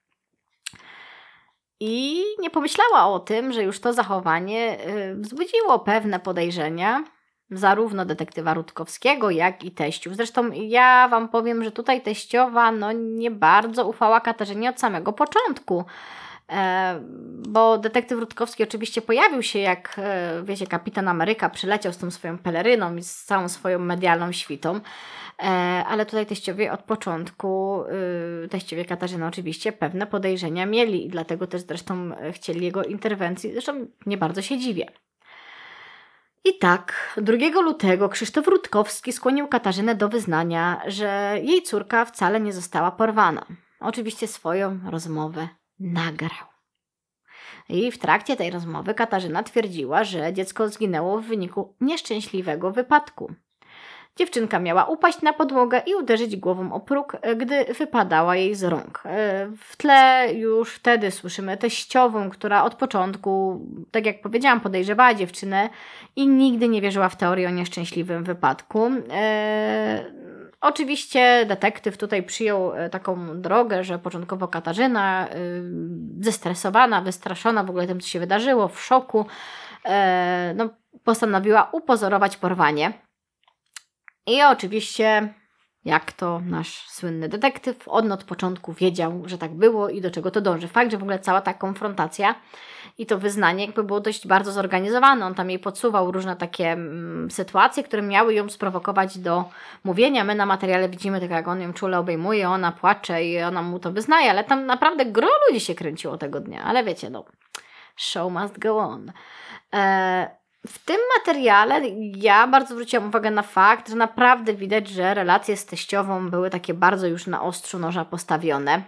I nie pomyślała o tym, że już to zachowanie yy, wzbudziło pewne podejrzenia, zarówno detektywa Rutkowskiego, jak i teściów. Zresztą ja Wam powiem, że tutaj teściowa no, nie bardzo ufała Katarzynie od samego początku. E, bo detektyw Rutkowski oczywiście pojawił się, jak e, wiecie, kapitan Ameryka przyleciał z tą swoją peleryną i z całą swoją medialną świtą. E, ale tutaj teściowie od początku, y, teściowie Katarzyna oczywiście pewne podejrzenia mieli i dlatego też zresztą chcieli jego interwencji. Zresztą nie bardzo się dziwię. I tak, 2 lutego Krzysztof Rutkowski skłonił Katarzynę do wyznania, że jej córka wcale nie została porwana. Oczywiście swoją rozmowę nagrał. I w trakcie tej rozmowy Katarzyna twierdziła, że dziecko zginęło w wyniku nieszczęśliwego wypadku. Dziewczynka miała upaść na podłogę i uderzyć głową o próg, e, gdy wypadała jej z rąk. E, w tle już wtedy słyszymy teściową, która od początku, tak jak powiedziałam, podejrzewała dziewczynę i nigdy nie wierzyła w teorię o nieszczęśliwym wypadku. E, oczywiście detektyw tutaj przyjął taką drogę, że początkowo Katarzyna, zestresowana, wystraszona w ogóle tym, co się wydarzyło, w szoku, no, postanowiła upozorować porwanie. I oczywiście, jak to nasz słynny detektyw, on od początku wiedział, że tak było i do czego to dąży. Fakt, że w ogóle cała ta konfrontacja i to wyznanie jakby było dość bardzo zorganizowane. On tam jej podsuwał różne takie mm, sytuacje, które miały ją sprowokować do mówienia. My na materiale widzimy tylko, jak on ją czule obejmuje, ona płacze i ona mu to wyznaje, ale tam naprawdę gro ludzi się kręciło tego dnia. Ale wiecie, no, show must go on. Eee, w tym materiale ja bardzo zwróciłam uwagę na fakt, że naprawdę widać, że relacje z teściową były takie bardzo już na ostrzu noża postawione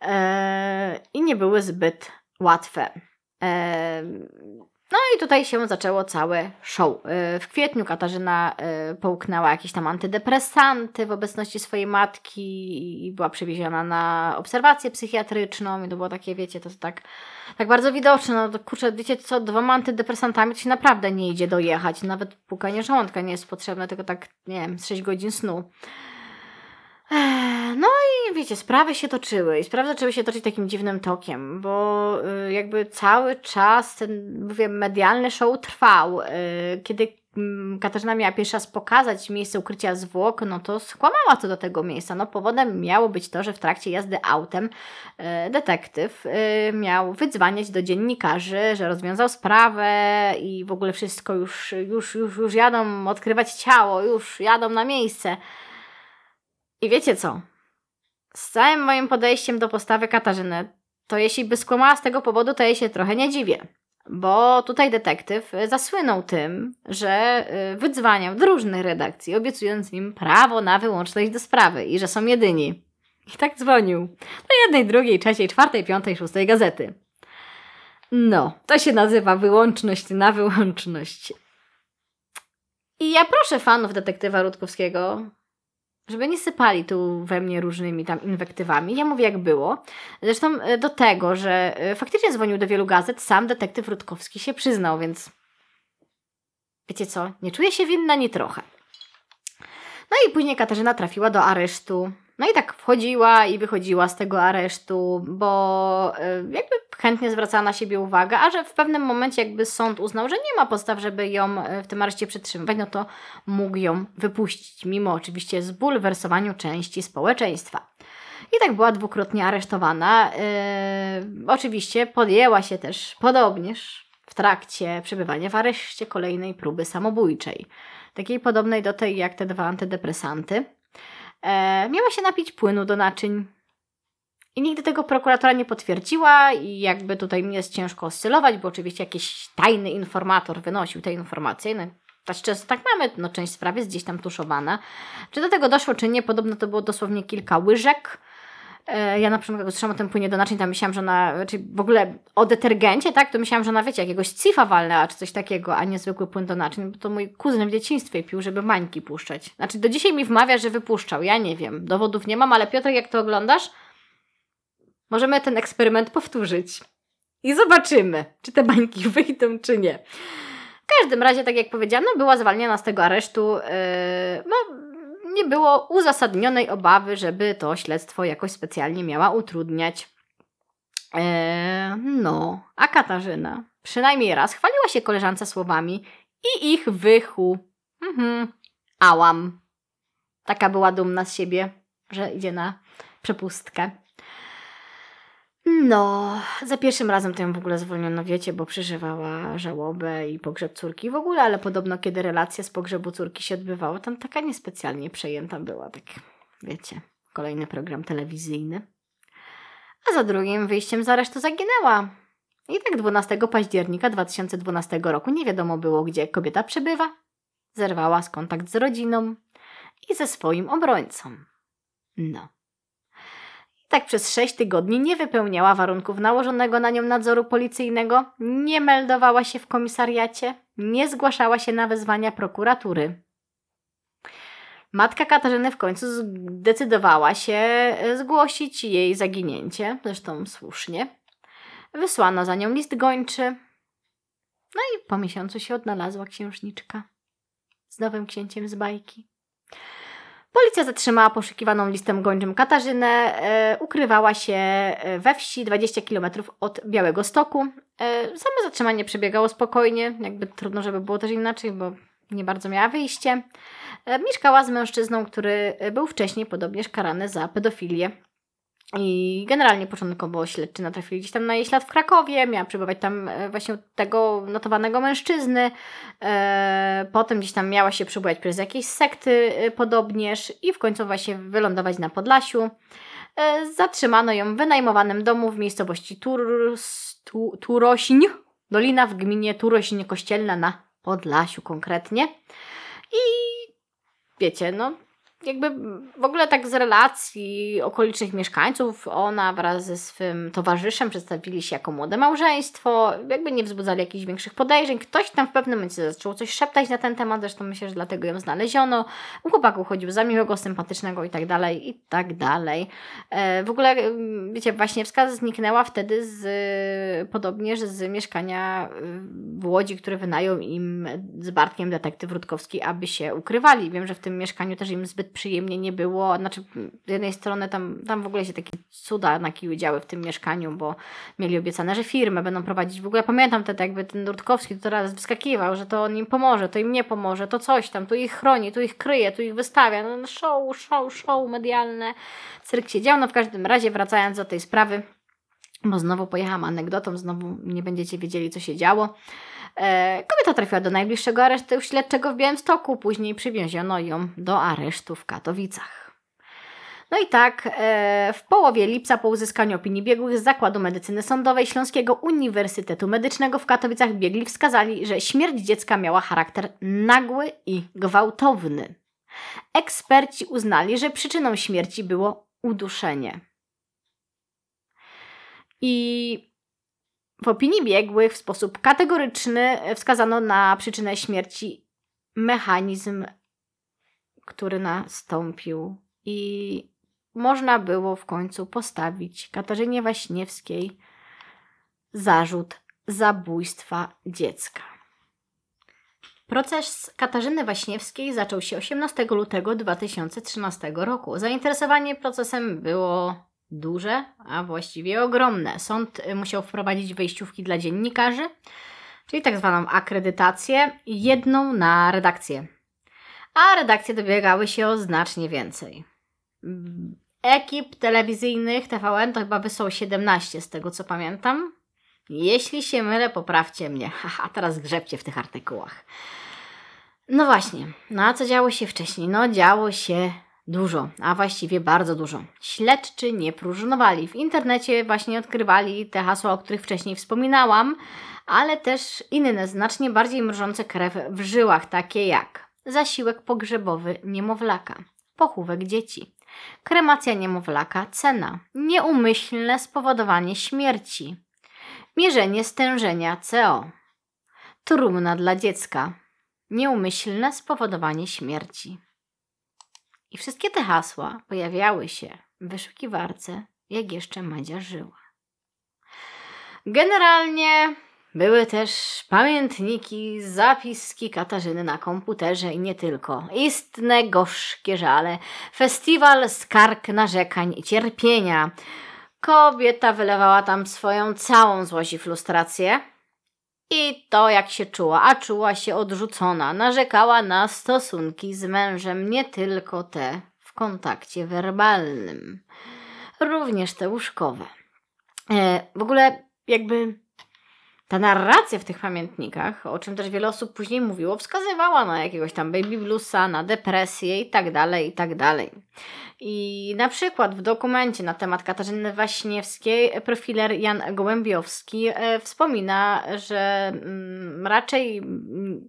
eee, i nie były zbyt łatwe. No i tutaj się zaczęło całe show. Eee, w kwietniu Katarzyna e, połknęła jakieś tam antydepresanty w obecności swojej matki i była przewieziona na obserwację psychiatryczną i to było takie, wiecie, to tak tak bardzo widoczne. No to kurczę, wiecie co, dwoma antydepresantami to się naprawdę nie idzie dojechać. Nawet pukanie żołądka nie jest potrzebne, tylko tak, nie wiem, 6 godzin snu. No i wiecie, sprawy się toczyły i sprawy zaczęły się toczyć takim dziwnym tokiem, bo y, jakby cały czas ten, mówię, medialny show trwał. Y, kiedy Mm, Katarzyna miała pierwszy raz pokazać miejsce ukrycia zwłok, no to skłamała co do tego miejsca. No powodem miało być to, że w trakcie jazdy autem e, detektyw miał wydzwaniać do dziennikarzy, że rozwiązał sprawę i w ogóle wszystko już, już, już, już jadą odkrywać ciało, już jadą na miejsce. I wiecie co? Z całym moim podejściem do postawy Katarzyny, to jeśli by skłamała z tego powodu, to jej się trochę nie dziwię. Bo tutaj detektyw zasłynął tym, że y, wydzwaniał do różnych redakcji, obiecując im prawo na wyłączność do sprawy i że są jedyni. I tak dzwonił do jednej, drugiej, trzeciej, czwartej, piątej, szóstej gazety. No, to się nazywa wyłączność na wyłączność. I ja proszę fanów detektywa Rutkowskiego, żeby nie sypali tu we mnie różnymi tam inwektywami. Ja mówię jak było. Zresztą e, do tego, że e, faktycznie dzwonił do wielu gazet, sam detektyw Rutkowski się przyznał, więc wiecie co, nie czuję się winna ni trochę. No i później Katarzyna trafiła do aresztu. No i tak wchodziła i wychodziła z tego aresztu, bo e, jakby chętnie zwracała na siebie uwagę, a że w pewnym momencie jakby sąd uznał, że nie ma podstaw, żeby ją e, w tym areszcie przetrzymywać, no to mógł ją wypuścić, mimo oczywiście zbulwersowaniu części społeczeństwa. I tak była dwukrotnie aresztowana. Yy, oczywiście podjęła się też podobnież w trakcie przebywania w areszcie kolejnej próby samobójczej. Takiej podobnej do tej jak te dwa antydepresanty. E, miała się napić płynu do naczyń. I nigdy tego prokuratora nie potwierdziła i jakby tutaj mnie jest ciężko oscylować, bo oczywiście jakiś tajny informator wynosił te informacje. No, też często tak mamy, no część spraw jest gdzieś tam tuszowana. Czy do tego doszło, czy nie, podobno to było dosłownie kilka łyżek. E, ja na przykład, jak usłyszałam o tym płynie do naczyń, tam myślałam, że ona, czy znaczy w ogóle o detergencie, tak, to myślałam, że ona, wiecie, jakiegoś cifa walnęła, czy coś takiego, a nie zwykły płyn do naczyń, bo to mój kuzyn w dzieciństwie pił, żeby mańki puszczać. Znaczy, do dzisiaj mi wmawia, że wypuszczał, ja nie wiem, dowodów nie mam, ale Piotr, jak to oglądasz, możemy ten eksperyment powtórzyć. I zobaczymy, czy te bańki *laughs* wyjdą, czy nie. W każdym razie, tak jak powiedziałam, no była zwalniana z tego aresztu. Yy, no, nie było uzasadnionej obawy, żeby to śledztwo jakoś specjalnie miała utrudniać. Eee, no, a Katarzyna przynajmniej raz chwaliła się koleżance słowami i ich wychu. Mhm, ałam. Taka była dumna z siebie, że idzie na przepustkę. No, za pierwszym razem to ją w ogóle zwolniono, wiecie, bo przeżywała żałobę i pogrzeb córki w ogóle, ale podobno kiedy relacja z pogrzebu córki się odbywała, tam taka niespecjalnie przejęta była, tak wiecie, kolejny program telewizyjny. A za drugim wyjściem z aresztu zaginęła. I tak 12 października 2012 roku nie wiadomo było, gdzie kobieta przebywa. Zerwała z kontakt z rodziną i ze swoim obrońcą. No. Tak przez sześć tygodni nie wypełniała warunków nałożonego na nią nadzoru policyjnego, nie meldowała się w komisariacie, nie zgłaszała się na wezwania prokuratury. Matka Katarzyny w końcu zdecydowała się e, zgłosić jej zaginięcie, zresztą słusznie. Wysłano za nią list gończy. No i po miesiącu się odnalazła księżniczka z nowym księciem z bajki. Policja zatrzymała poszukiwaną listem gończym Katarzynę. E, ukrywała się e, we wsi 20 km od Białego Stoku. E, same zatrzymanie przebiegało spokojnie, jakby trudno, żeby było też inaczej, bo nie bardzo miała wyjście. Mieszkała z mężczyzną, który był wcześniej podobnież karany za pedofilię. I generalnie początkowo śledczy natrafili gdzieś tam na jej ślad w Krakowie, miała przebywać tam e, właśnie tego notowanego mężczyzny, e, potem gdzieś tam miała się przebywać przez jakieś sekty e, podobnież i w końcu właśnie wylądować na Podlasiu. Zatrzymano ją w wynajmowanym domu w miejscowości tu, Turośń, dolina w gminie Turośń Kościelna na Podlasiu konkretnie. I wiecie, no jakby w ogóle tak z relacji okolicznych mieszkańców, ona wraz ze swym towarzyszem przedstawili się jako młode małżeństwo, jakby nie wzbudzali jakichś większych podejrzeń. Ktoś tam w pewnym momencie zaczął coś szeptać na ten temat, zresztą myślę, że dlatego ją znaleziono. U chłopaku chodził za miłego, sympatycznego i tak dalej, i tak dalej. E, w ogóle, wiecie, właśnie wskaz zniknęła wtedy z, podobnież z mieszkania w Łodzi, które wynajął im z Bartkiem detektyw Rutkowski, aby się ukrywali. Wiem, że w tym mieszkaniu też im zbyt przyjemnie nie było. Znaczy, z jednej strony tam, tam w ogóle się takie cuda na kiju działy w tym mieszkaniu, bo mieli obiecane, że firmę będą prowadzić. W ogóle pamiętam wtedy, jakby ten Rutkowski to teraz wyskakiwał, że to on im pomoże, to im nie pomoże, to coś tam, tu ich chroni, tu ich kryje, tu ich wystawia. No, no show, show, show medialne. Cyrk się dział. No w każdym razie, wracając do tej sprawy, bo znowu pojechałam anegdotą, znowu nie będziecie wiedzieli, co się działo. E, kobieta trafiła do najbliższego aresztu śledczego w Białymstoku, później przywieziono ją do aresztu w Katowicach. No i tak, e, w połowie lipca po uzyskaniu opinii biegłych z Zakładu Medycyny Sądowej Śląskiego Uniwersytetu Medycznego w Katowicach biegli wskazali, że śmierć dziecka miała charakter nagły i gwałtowny. Eksperci uznali, że przyczyną śmierci było uduszenie. I w opinii biegłych w sposób kategoryczny wskazano na przyczynę śmierci mechanizm, który nastąpił i można było w końcu postawić Katarzynie Waśniewskiej zarzut zabójstwa dziecka. Proces Katarzyny Waśniewskiej zaczął się 18 lutego 2013 roku. Zainteresowanie procesem było duże, a właściwie ogromne. Sąd musiał wprowadzić wejściówki dla dziennikarzy, czyli tak zwaną akredytację, jedną na redakcję. A redakcje dobiegały się o znacznie więcej. Ekip telewizyjnych TVN to chyba wysłał 17 z tego co pamiętam. Jeśli się mylę, poprawcie mnie. *laughs* Haha, teraz grzebcie w tych artykułach. No właśnie, no a co działo się wcześniej? No działo się dużo, a właściwie bardzo dużo. Śledczy nie próżnowali. W internecie właśnie odkrywali te hasła, o których wcześniej wspominałam, ale też inne, znacznie bardziej mrożące krew w żyłach, takie jak zasiłek pogrzebowy niemowlaka, pochówek dzieci, kremacja niemowlaka, cena, nieumyślne spowodowanie śmierci, mierzenie stężenia CO, trumna dla dziecka, nieumyślne spowodowanie śmierci. I wszystkie te hasła pojawiały się w wyszukiwarce, jak jeszcze Madzia żyła. Generalnie były też pamiętniki, zapiski Katarzyny na komputerze i nie tylko. Istne gorzkie żale, festiwal skarg, narzekań i cierpienia. Kobieta wylewała tam swoją całą złość i frustrację. I to jak się czuła, a czuła się odrzucona, narzekała na stosunki z mężem, nie tylko te w kontakcie werbalnym, również te łóżkowe. E, w ogóle jakby ta narracja w tych pamiętnikach, o czym też wiele osób później mówiło, wskazywała na jakiegoś tam baby bluesa, na depresję i tak dalej, i tak dalej. I na przykład w dokumencie na temat Katarzyny Waśniewskiej profiler Jan Gołębiowski e, wspomina, że mm, raczej mm,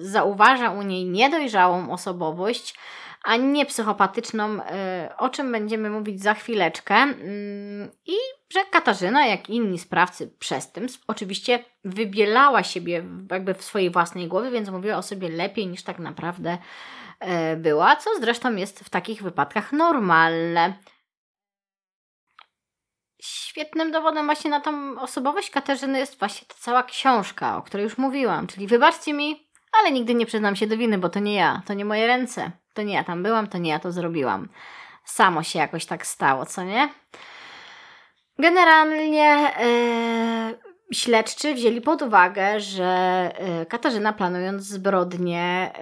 zauważa u niej niedojrzałą osobowość, a nie psychopatyczną, e, o czym będziemy mówić za chwileczkę. Mm, I że Katarzyna, jak inni sprawcy przestępstw, oczywiście wybielała siebie jakby w swojej własnej głowie, więc mówiła o sobie lepiej niż tak naprawdę e, była, co zresztą jest w takich wypadkach normalne. Świetnym dowodem właśnie na tą osobowość Katarzyny jest właśnie ta cała książka, o której już mówiłam, czyli wybaczcie mi, ale nigdy nie przyznam się do winy, bo to nie ja, to nie moje ręce, to nie ja tam byłam, to nie ja to zrobiłam. Samo się jakoś tak stało, co nie? Generalnie yy, śledczy wzięli pod uwagę, że yy, Katarzyna planując zbrodnię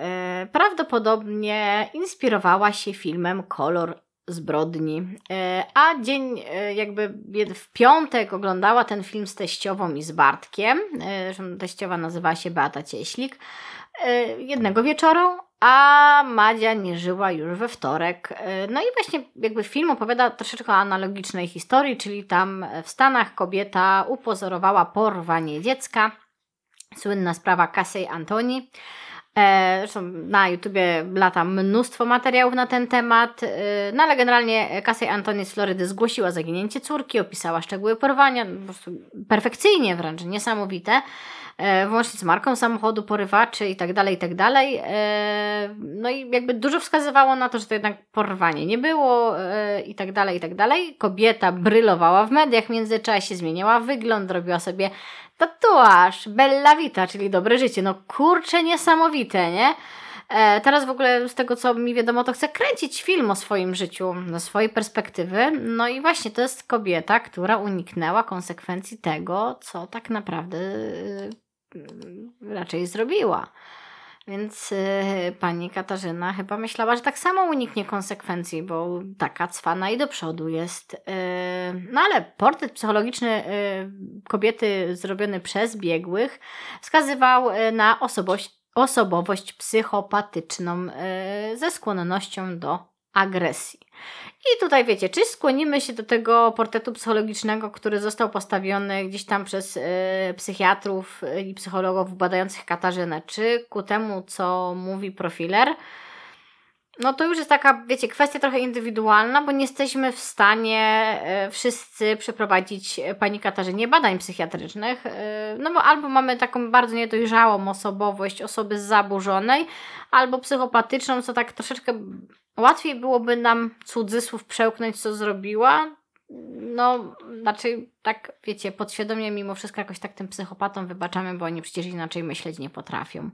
yy, prawdopodobnie inspirowała się filmem Kolor zbrodni. A dzień, jakby w piątek oglądała ten film z teściową i z Bartkiem. Zresztą teściowa nazywała się Beata Cieślik. Jednego wieczoru, a Madzia nie żyła już we wtorek. E, no i właśnie jakby film opowiada troszeczkę o analogicznej historii, czyli tam w Stanach kobieta upozorowała porwanie dziecka. Słynna sprawa Casey Antoni. E, zresztą na YouTubie lata mnóstwo materiałów na ten temat, e, no ale generalnie Casey Antoni z Florydy zgłosiła zaginięcie córki, opisała szczegóły porwania, po prostu perfekcyjnie wręcz, niesamowite. E, włącznie z marką samochodu, porywaczy tak dalej, i tak dalej. E, no i jakby dużo wskazywało na to, że to jednak porwanie nie było e, i tak dalej, i tak dalej. Kobieta brylowała w mediach w międzyczasie, zmieniała wygląd, robiła sobie tatuaż, bella vita, czyli dobre życie. No kurczę, niesamowite, nie? Teraz w ogóle z tego, co mi wiadomo, to chcę kręcić film o swoim życiu, ze swojej perspektywy. No i właśnie to jest kobieta, która uniknęła konsekwencji tego, co tak naprawdę raczej zrobiła. Więc yy, pani Katarzyna chyba myślała, że tak samo uniknie konsekwencji, bo taka cwana i do przodu jest. Yy, no ale portret psychologiczny yy, kobiety zrobiony przez biegłych wskazywał y, na osobowość, osobowość psychopatyczną y, ze skłonnością do agresji. I tutaj wiecie, czy skłonimy się do tego portretu psychologicznego, który został postawiony gdzieś tam przez y, psychiatrów i psychologów badających Katarzynę, czy ku temu, co mówi profiler? No to już jest taka, wiecie, kwestia trochę indywidualna, bo nie jesteśmy w stanie e, wszyscy przeprowadzić pani Katarzynie badań psychiatrycznych, e, no bo albo mamy taką bardzo niedojrzałą osobowość osoby zaburzonej, albo psychopatyczną, co tak troszeczkę łatwiej byłoby nam cudzysłów przełknąć, co zrobiła. No, znaczy, tak wiecie, podświadomie mimo wszystko jakoś tak tym psychopatom wybaczamy, bo oni przecież inaczej myśleć nie potrafią.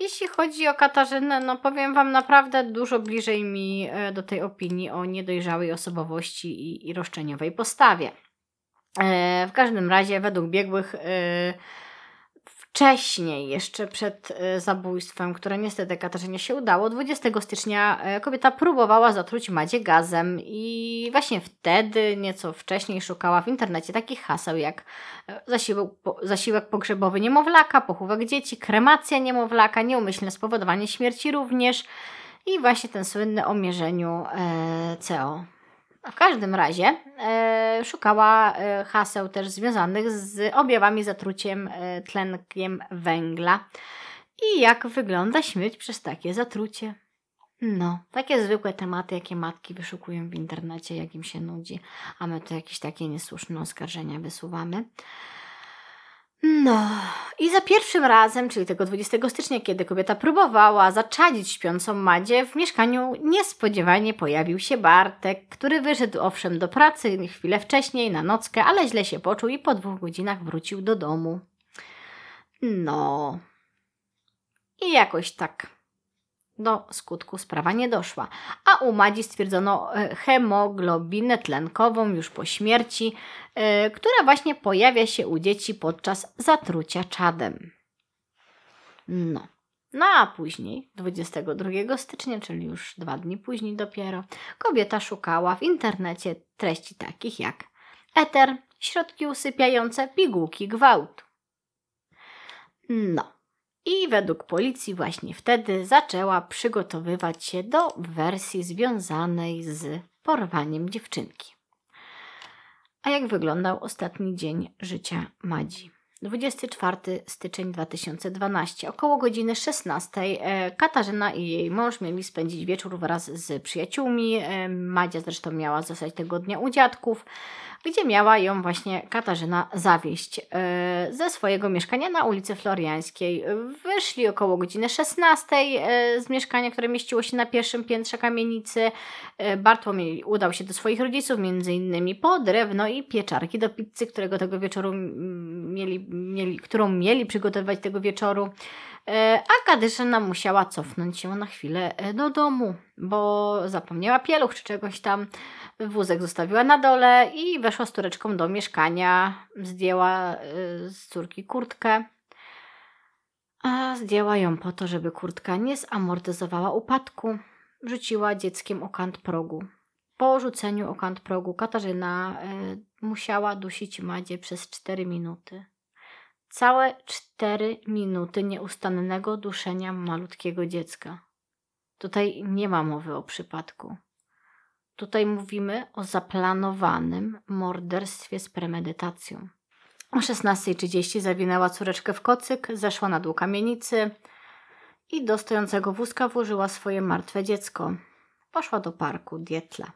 Jeśli chodzi o Katarzynę, no powiem Wam naprawdę dużo bliżej mi e, do tej opinii o niedojrzałej osobowości i, i roszczeniowej postawie. E, w każdym razie, według biegłych, e, wcześniej, jeszcze przed e, zabójstwem, które niestety Katarzynie się udało, 20 stycznia e, kobieta próbowała zatruć Madzie gazem i właśnie wtedy, nieco wcześniej, szukała w internecie takich haseł jak e, zasiłek, zasiłek pogrzebowy niemowlaka, pochówek dzieci, kremacja niemowlaka, nieumyślne spowodowanie śmierci również i właśnie ten słynny o mierzeniu CO. W każdym razie e, szukała e, haseł też związanych z objawami zatruciem e, tlenkiem węgla i jak wygląda śmierć przez takie zatrucie. No, takie zwykłe tematy, jakie matki wyszukują w internecie, jak im się nudzi, a my tu jakieś takie niesłuszne oskarżenia wysuwamy. No, i za pierwszym razem, czyli tego 20 stycznia, kiedy kobieta próbowała zaczadzić śpiącą Madzie, w mieszkaniu niespodziewanie pojawił się Bartek, który wyszedł owszem do pracy chwilę wcześniej na nockę, ale źle się poczuł i po dwóch godzinach wrócił do domu. No. I jakoś tak do skutku sprawa nie doszła, a u Madzi stwierdzono e, hemoglobinę tlenkową już po śmierci, yy, która właśnie pojawia się u dzieci podczas zatrucia czadem. No. No a później, 22 stycznia, czyli już dwa dni później dopiero, kobieta szukała w internecie treści takich jak eter, środki usypiające, pigułki, gwałt. No. I według policji właśnie wtedy zaczęła przygotowywać się do wersji związanej z porwaniem dziewczynki. A jak wyglądał ostatni dzień życia Madzi? 24 styczeń 2012. Około godziny 16 e, Katarzyna i jej mąż mieli spędzić wieczór wraz z przyjaciółmi. E, Madzia zresztą miała zostać tego dnia u dziadków gdzie miała ją właśnie Katarzyna zawieść e, ze swojego mieszkania na ulicy Floriańskiej. Wyszli około godziny 16 e, z mieszkania, które mieściło się na pierwszym piętrze kamienicy. E, Bartłomiej udał się do swoich rodziców, między innymi po drewno i pieczarki do pizzy, którego tego wieczoru mieli, mieli, którą mieli przygotowywać tego wieczoru. A Kadyszyna musiała cofnąć się na chwilę do domu, bo zapomniała pieluch czy czegoś tam. Wózek zostawiła na dole i weszła z tureczką do mieszkania. Zdjęła y, z córki kurtkę. A zdjęła ją po to, żeby kurtka nie zamortyzowała upadku. Rzuciła dzieckiem o kant progu. Po rzuceniu o kant progu Katarzyna y, musiała dusić Madzie przez 4 minuty. Całe 4 minuty nieustannego duszenia malutkiego dziecka. Tutaj nie ma mowy o przypadku. Tutaj mówimy o zaplanowanym morderstwie z premedytacją. O 16.30 zawinęła córeczkę w kocyk, zeszła na dół kamienicy i do stojącego wózka włożyła swoje martwe dziecko. Poszła do parku Dietla.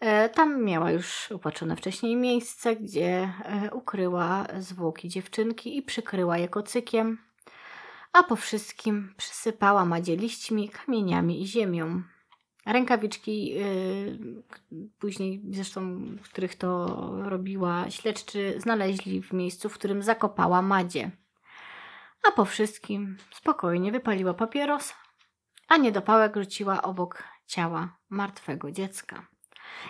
E, tam miała już upatrzone wcześniej miejsce, gdzie e, ukryła zwłoki dziewczynki i przykryła je kocykiem, a po wszystkim przysypała Madzie liśćmi, kamieniami i ziemią. Rękawiczki, yy, później zresztą, których to robiła śledczy, znaleźli w miejscu, w którym zakopała Madzie. A po wszystkim spokojnie wypaliła papieros, a niedopałek rzuciła obok ciała martwego dziecka.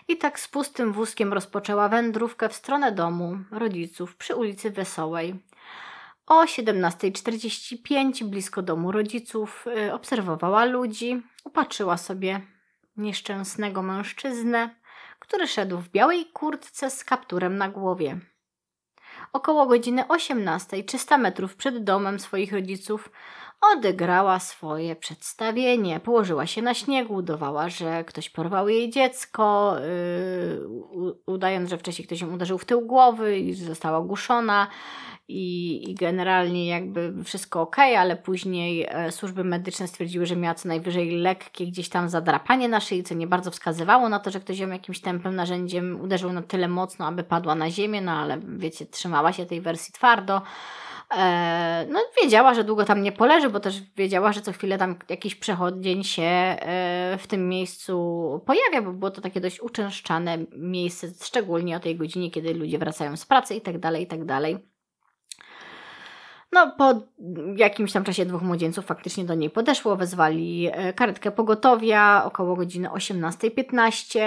I tak z pustym wózkiem rozpoczęła wędrówkę w stronę domu rodziców przy ulicy Wesołej. O 17.45 blisko domu rodziców y, obserwowała ludzi, upatrzyła sobie nieszczęsnego mężczyznę, który szedł w białej kurtce z kapturem na głowie. Około godziny 18, 300 metrów przed domem swoich rodziców, odegrała swoje przedstawienie. Położyła się na śniegu, udawała, że ktoś porwał jej dziecko, yy, udając, że wcześniej ktoś ją uderzył w tył głowy i została ogłuszona. I, I, generalnie jakby wszystko ok, ale później e, służby medyczne stwierdziły, że miała co najwyżej lekkie gdzieś tam zadrapanie na szyi, co nie bardzo wskazywało na to, że ktoś ją jakimś tępym narzędziem uderzył na tyle mocno, aby padła na ziemię, no ale wiecie, trzymała się tej wersji twardo. E, no, wiedziała, że długo tam nie poleży, bo też wiedziała, że co chwilę tam jakiś przechodzień się e, w tym miejscu pojawia, bo było to takie dość uczęszczane miejsce, szczególnie o tej godzinie, kiedy ludzie wracają z pracy i tak dalej, i tak dalej. No, po jakimś tam czasie dwóch młodzieńców faktycznie do niej podeszło, wezwali e, karetkę pogotowia około godziny 18.15,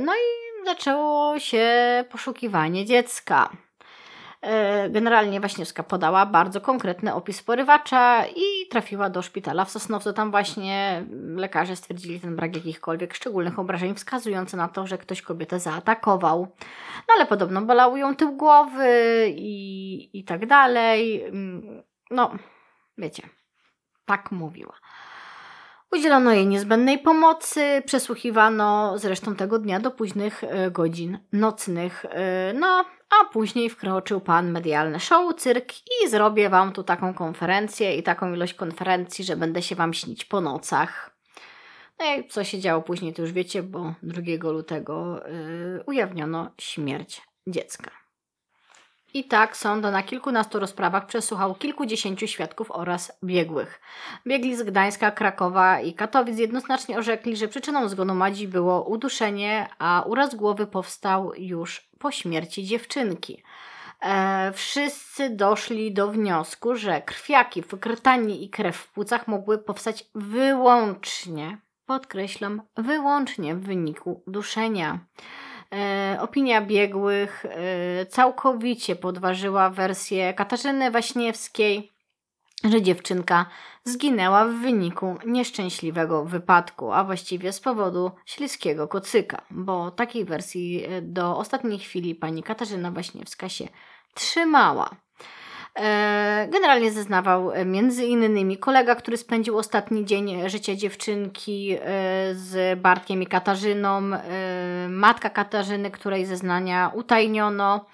no i zaczęło się poszukiwanie dziecka. E, generalnie Waśniewska podała bardzo konkretny opis porywacza i trafiła do szpitala w Sosnowcu. Tam właśnie lekarze stwierdzili ten brak jakichkolwiek szczególnych obrażeń, wskazujące na to, że ktoś kobietę zaatakował. No ale podobno bolał ją tył głowy i, i tak dalej. No, wiecie, tak mówiła. Udzielono jej niezbędnej pomocy, przesłuchiwano zresztą tego dnia do późnych e, godzin nocnych. E, no, a później wkroczył pan medialny show, cyrk i zrobię wam tu taką konferencję i taką ilość konferencji, że będę się wam śnić po nocach. No i co się działo później, to już wiecie, bo 2 lutego yy, ujawniono śmierć dziecka. I tak sąd na kilkunastu rozprawach przesłuchał kilkudziesięciu świadków oraz biegłych. Biegli z Gdańska, Krakowa i Katowic jednoznacznie orzekli, że przyczyną zgonu Madzi było uduszenie, a uraz głowy powstał już po śmierci dziewczynki. E, wszyscy doszli do wniosku, że krwiaki, wykrtanie i krew w płucach mogły powstać wyłącznie, podkreślam, wyłącznie w wyniku duszenia. E, opinia biegłych e, całkowicie podważyła wersję Katarzyny Waśniewskiej, że dziewczynka zginęła w wyniku nieszczęśliwego wypadku, a właściwie z powodu śliskiego kocyka, bo takiej wersji e, do ostatniej chwili pani Katarzyna Waśniewska się trzymała. E, generalnie zeznawał e, między innymi kolega, który spędził ostatni dzień życia dziewczynki e, z Bartkiem i Katarzyną, matka Katarzyny, której zeznania utajniono.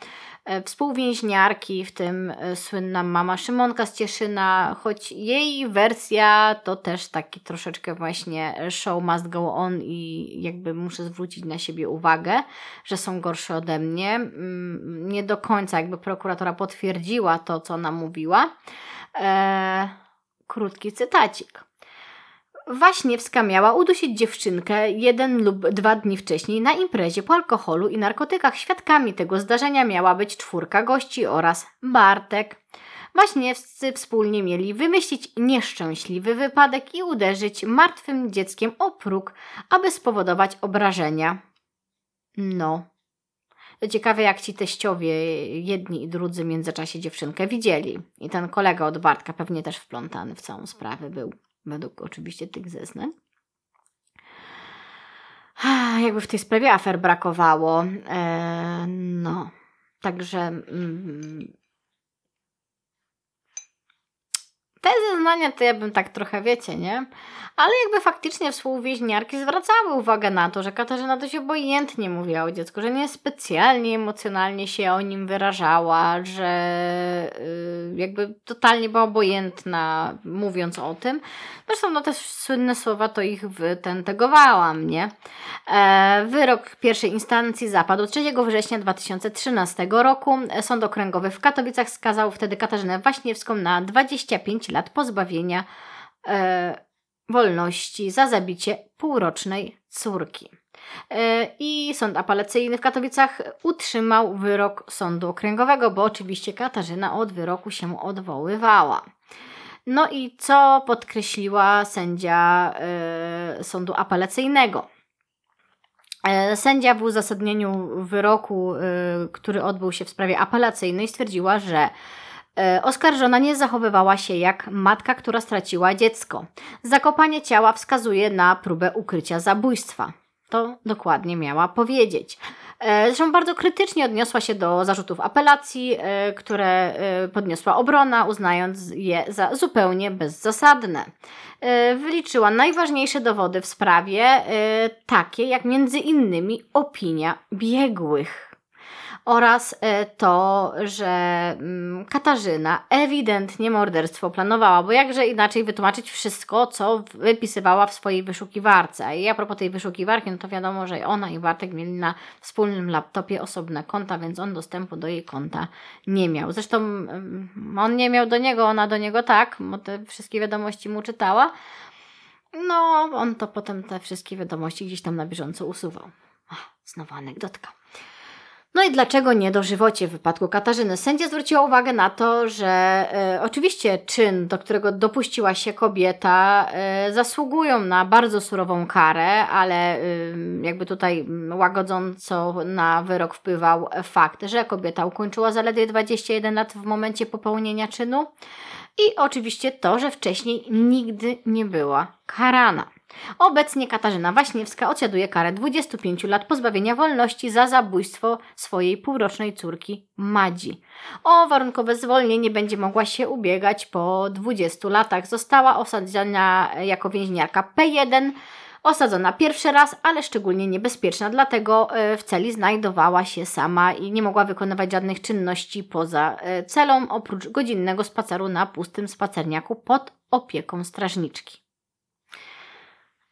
E, współwięźniarki, w tym e, słynna mama Szymonka z Cieszyna, choć jej wersja to też taki troszeczkę właśnie show must go on i jakby muszę zwrócić na siebie uwagę, że są gorsze ode mnie. Mm, nie do końca jakby prokuratora potwierdziła to, co ona mówiła. Eee, krótki cytacik. Waśniewska miała udusić dziewczynkę jeden lub dwa dni wcześniej na imprezie po alkoholu i narkotykach. Świadkami tego zdarzenia miała być czwórka gości oraz Bartek. Waśniewscy wspólnie mieli wymyślić nieszczęśliwy wypadek i uderzyć martwym dzieckiem o próg, aby spowodować obrażenia. No. Ciekawe, jak ci teściowie, jedni i drudzy w międzyczasie dziewczynkę widzieli. I ten kolega od Bartka pewnie też wplątany w całą sprawę był według oczywiście tych zeznań. Jakby w tej sprawie afer brakowało. E, no, także mm, te zeznania to ja bym tak trochę, wiecie, nie? Ale jakby faktycznie współwieźniarki zwracały uwagę na to, że Katarzyna dość obojętnie mówiła o dziecku, że nie specjalnie emocjonalnie się o nim wyrażała, że yy, jakby totalnie była obojętna mówiąc o tym. Zresztą no te słynne słowa to ich wytentegowałam, nie? E, wyrok pierwszej instancji zapadł 3 września 2013 roku. Sąd Okręgowy w Katowicach skazał wtedy Katarzynę Waśniewską na 25 lat pozbawienia e, wolności za zabicie półrocznej córki. E, I sąd apelacyjny w Katowicach utrzymał wyrok sądu okręgowego, bo oczywiście Katarzyna od wyroku się odwoływała. No i co podkreśliła sędzia y, sądu apelacyjnego? E, sędzia w uzasadnieniu wyroku, który odbył się w sprawie apelacyjnej, stwierdziła, że E, oskarżona nie zachowywała się jak matka, która straciła dziecko. Zakopanie ciała wskazuje na próbę ukrycia zabójstwa. To dokładnie miała powiedzieć. E, zresztą bardzo krytycznie odniosła się do zarzutów apelacji, e, które e, podniosła obrona, uznając je za zupełnie bezzasadne. Wyliczyła najważniejsze dowody w sprawie, takie jak między innymi opinia biegłych oraz e, to, że mm, Katarzyna ewidentnie morderstwo planowała, bo jakże inaczej wytłumaczyć wszystko, co wypisywała w swojej wyszukiwarce. I a propos tej wyszukiwarki, no to wiadomo, że ona i Bartek mieli na wspólnym laptopie osobne konta, więc on dostępu do jej konta nie miał. Zresztą mm, on nie miał do niego, ona do niego tak, bo te wszystkie wiadomości mu czytała. No, on to potem te wszystkie wiadomości gdzieś tam na bieżąco usuwał. Znowu anegdotka. No i dlaczego nie dożywocie w wypadku Katarzyny? Sędzia zwróciła uwagę na to, że e, oczywiście czyn, do którego dopuściła się kobieta, e, zasługują na bardzo surową karę, ale e, jakby tutaj łagodząco na wyrok wpływał fakt, że kobieta ukończyła zaledwie 21 lat w momencie popełnienia czynu i oczywiście to, że wcześniej nigdy nie była karana. Obecnie Katarzyna Waśniewska odsiaduje karę 25 lat pozbawienia wolności za zabójstwo swojej półrocznej córki Madzi. O warunkowe zwolnienie będzie mogła się ubiegać po 20 latach. Została osadzona jako więźniarka P1, osadzona pierwszy raz, ale szczególnie niebezpieczna, dlatego e, w celi znajdowała się sama i nie mogła wykonywać żadnych czynności poza e, celą, oprócz godzinnego spaceru na pustym spacerniaku pod opieką strażniczki.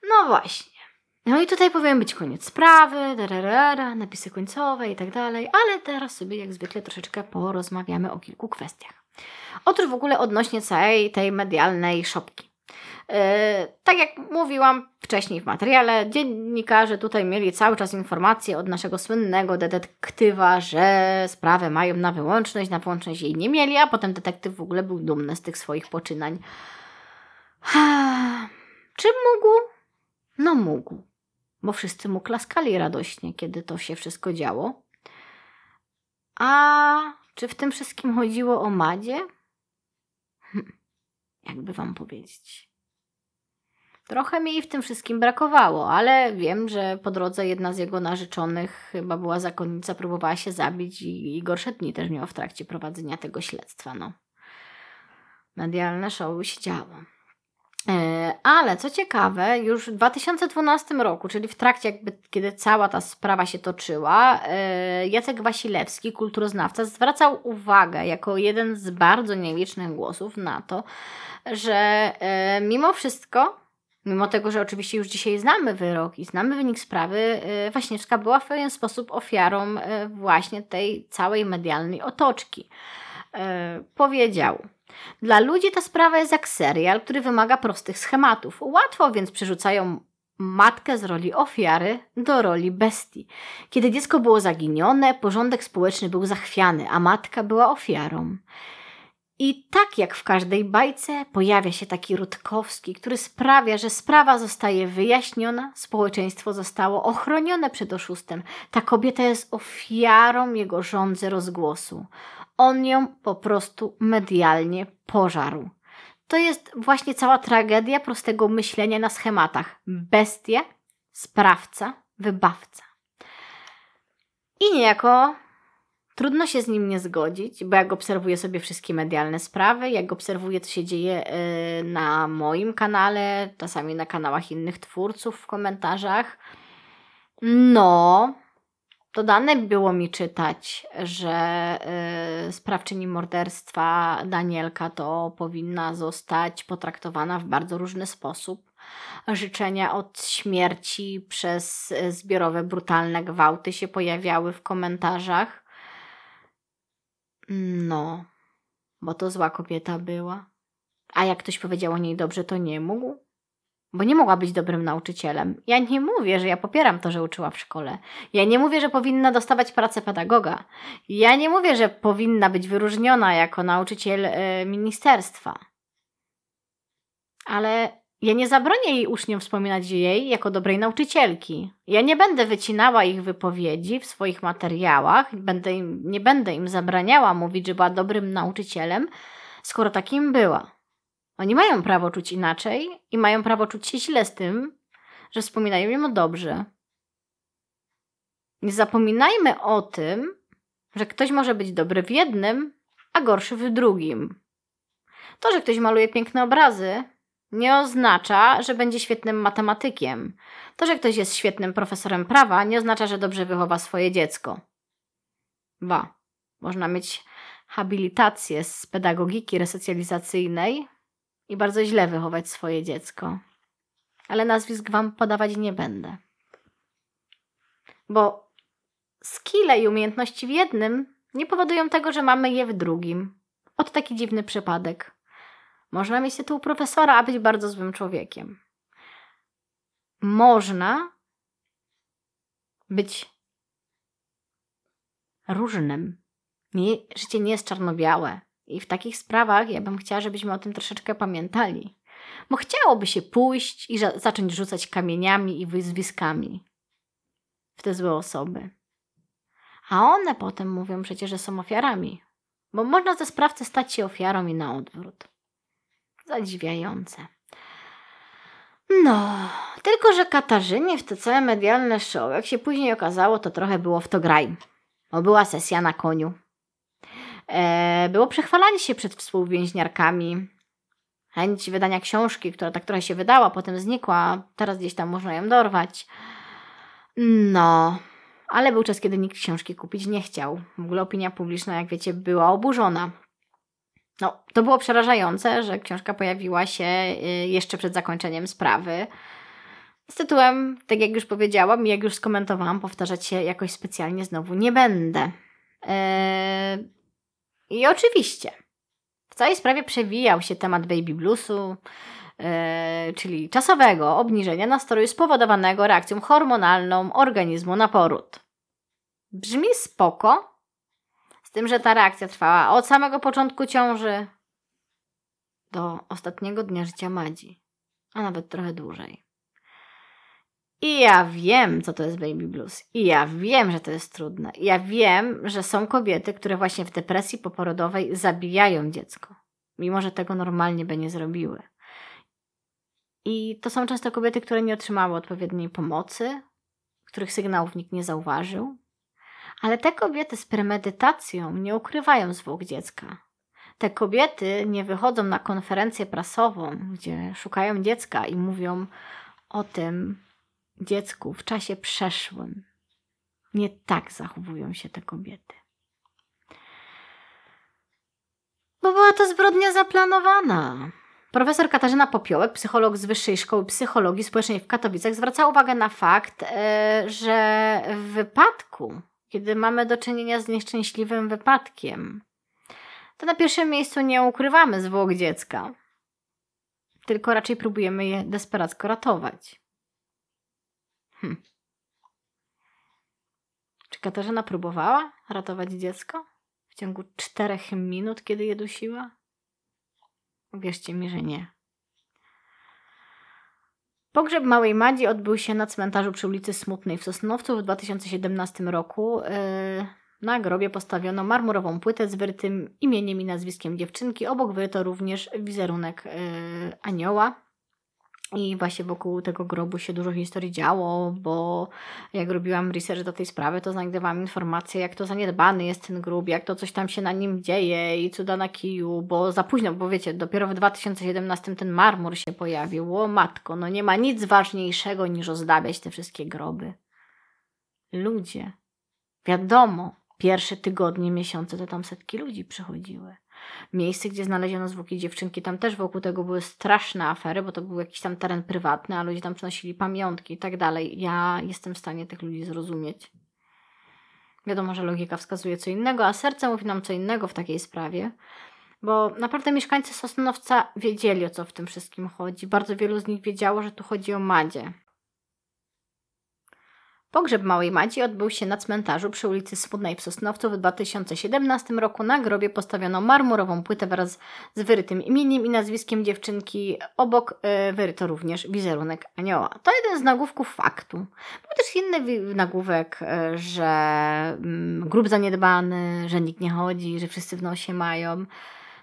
No właśnie. No i tutaj powinien być koniec sprawy, dararara, napisy końcowe i tak dalej, ale teraz sobie jak zwykle troszeczkę porozmawiamy o kilku kwestiach. Otóż w ogóle odnośnie całej tej medialnej szopki. Yy, tak jak mówiłam wcześniej w materiale, dziennikarze tutaj mieli cały czas informacje od naszego słynnego detektywa, że sprawę mają na wyłączność, na wyłączność jej nie mieli, a potem detektyw w ogóle był dumny z tych swoich poczynań. *sighs* Czy mógł no mógł, bo wszyscy mu klaskali radośnie, kiedy to się wszystko działo. A czy w tym wszystkim chodziło o Madzie? Hm, jakby wam powiedzieć. Trochę mi jej w tym wszystkim brakowało, ale wiem, że po drodze jedna z jego narzeczonych, chyba była zakonnica, próbowała się zabić i, i gorsze dni też miała w trakcie prowadzenia tego śledztwa. No. Medialne show się działo. E, ale co ciekawe, już w 2012 roku, czyli w trakcie jakby, kiedy cała ta sprawa się toczyła, e, Jacek Wasilewski, kulturoznawca, zwracał uwagę jako jeden z bardzo nielicznych głosów na to, że e, mimo wszystko, mimo tego, że oczywiście już dzisiaj znamy wyrok i znamy wynik sprawy, Waśniewska była w pewien sposób ofiarą właśnie tej całej medialnej otoczki. Powiedział, dla ludzi ta sprawa jest jak serial, który wymaga prostych schematów. Łatwo więc przerzucają matkę z roli ofiary do roli bestii. Kiedy dziecko było zaginione, porządek społeczny był zachwiany, a matka była ofiarą. I tak jak w każdej bajce pojawia się taki Rutkowski, który sprawia, że sprawa zostaje wyjaśniona, społeczeństwo zostało ochronione przed oszustem. Ta kobieta jest ofiarą jego rządzy rozgłosu on ją po prostu medialnie pożarł. To jest właśnie cała tragedia prostego myślenia na schematach. Bestia, sprawca, wybawca. I niejako trudno się z nim nie zgodzić, bo jak obserwuję sobie wszystkie medialne sprawy, jak obserwuję, co się dzieje y, na moim kanale, czasami na kanałach innych twórców w komentarzach, no, Dodane było mi czytać, że y, sprawczyni morderstwa Danielka to powinna zostać potraktowana w bardzo różny sposób. Życzenia od śmierci przez zbiorowe, brutalne gwałty się pojawiały w komentarzach. No, bo to zła kobieta była. A jak ktoś powiedział o niej dobrze, to nie mógł bo nie mogła być dobrym nauczycielem. Ja nie mówię, że ja popieram to, że uczyła w szkole. Ja nie mówię, że powinna dostawać pracę pedagoga. Ja nie mówię, że powinna być wyróżniona jako nauczyciel y, ministerstwa. Ale ja nie zabronię jej uczniom wspominać jej jako dobrej nauczycielki. Ja nie będę wycinała ich wypowiedzi w swoich materiałach, będę im, nie będę im zabraniała mówić, że była dobrym nauczycielem, skoro takim była. Oni mają prawo czuć inaczej i mają prawo czuć się źle z tym, że wspominają ją dobrze. Nie zapominajmy o tym, że ktoś może być dobry w jednym, a gorszy w drugim. To, że ktoś maluje piękne obrazy, nie oznacza, że będzie świetnym matematykiem. To, że ktoś jest świetnym profesorem prawa, nie oznacza, że dobrze wychowa swoje dziecko. Ba, można mieć habilitację z pedagogiki resocjalizacyjnej i bardzo źle wychować swoje dziecko. Ale nazwisk Wam podawać nie będę. Bo skille i umiejętności w jednym nie powodują tego, że mamy je w drugim. Oto taki dziwny przypadek. Można mieć tytuł profesora, a być bardzo złym człowiekiem. Można być różnym. Nie, życie nie jest czarno-białe. I w takich sprawach ja bym chciała, żebyśmy o tym troszeczkę pamiętali. Bo chciałoby się pójść i zacząć rzucać kamieniami i wyzwiskami w te złe osoby. A one potem mówią przecież, że są ofiarami. Bo można ze sprawcy stać się ofiarą i na odwrót. Zadziwiające. No, tylko że Katarzynie w to całe medialne show, jak się później okazało, to trochę było w to graj. Bo była sesja na koniu. E, było przechwalanie się przed współwięźniarkami. Chęć wydania książki, która ta, która się wydała, potem znikła. Teraz gdzieś tam można ją dorwać. No, ale był czas, kiedy nikt książki kupić nie chciał. W ogóle opinia publiczna, jak wiecie, była oburzona. No, to było przerażające, że książka pojawiła się y, jeszcze przed zakończeniem sprawy. Z tytułem, tak jak już powiedziałam i jak już skomentowałam, powtarzać się jakoś specjalnie znowu nie będę. Eee, I oczywiście, w całej sprawie przewijał się temat baby bluesu, eee, czyli czasowego obniżenia nastroju spowodowanego reakcją hormonalną organizmu na poród. Brzmi spoko, z tym, że ta reakcja trwała od samego początku ciąży do ostatniego dnia życia Madzi, a nawet trochę dłużej. I ja wiem, co to jest baby blues. I ja wiem, że to jest trudne. I ja wiem, że są kobiety, które właśnie w depresji poporodowej zabijają dziecko, mimo że tego normalnie by nie zrobiły. I to są często kobiety, które nie otrzymały odpowiedniej pomocy, których sygnałów nikt nie zauważył, ale te kobiety z premedytacją nie ukrywają zwłok dziecka. Te kobiety nie wychodzą na konferencję prasową, gdzie szukają dziecka i mówią o tym dziecku w czasie przeszłym. Nie tak zachowują się te kobiety. Bo była to zbrodnia zaplanowana. Profesor Katarzyna Popiołek, psycholog z Wyższej Szkoły Psychologii Społecznej w Katowicach, zwraca uwagę na fakt, e, że w wypadku kiedy mamy do czynienia z nieszczęśliwym wypadkiem, to na pierwszym miejscu nie ukrywamy zwłok dziecka, tylko raczej próbujemy je desperacko ratować. Hm. Czy Katarzyna próbowała ratować dziecko w ciągu czterech minut, kiedy je dusiła? Wierzcie mi, że nie. Pogrzeb małej Madzi odbył się na cmentarzu przy ulicy Smutnej w Sosnowcu w 2017 roku. Yy, na grobie postawiono marmurową płytę z wyrytym imieniem i nazwiskiem dziewczynki. Obok wyryto również wizerunek yy, anioła. I właśnie wokół tego grobu się dużo historii działo, bo jak robiłam research do tej sprawy, to znajdowałam informacje, jak to zaniedbany jest ten grób, jak to coś tam się na nim dzieje i cuda na kiju, bo za późno, bo wiecie, dopiero w 2017 ten marmur się pojawił. O matko, no nie ma nic ważniejszego niż ozdabiać te wszystkie groby. Ludzie. Wiadomo, pierwsze tygodnie, miesiące to tam setki ludzi przychodziły miejsce, gdzie znaleziono zwłoki dziewczynki. Tam też wokół tego były straszne afery, bo to był jakiś tam teren prywatny, a ludzie tam przynosili pamiątki i tak dalej. Ja jestem w stanie tych ludzi zrozumieć. Wiadomo, że logika wskazuje co innego, a serce mówi nam co innego w takiej sprawie. Bo naprawdę mieszkańcy Sosnowca wiedzieli o co w tym wszystkim chodzi. Bardzo wielu z nich wiedziało, że tu chodzi o Madzie. Pogrzeb małej Madzi odbył się na cmentarzu przy ulicy Smutnej w Sosnowcu w 2017 roku. Na grobie postawiono marmurową płytę wraz z wyrytym imieniem i nazwiskiem dziewczynki. Obok yy, wyryto również wizerunek anioła. To jeden z nagłówków faktu. Był też inny nagłówek, yy, że yy, grób zaniedbany, że nikt nie chodzi, że wszyscy w nosie mają.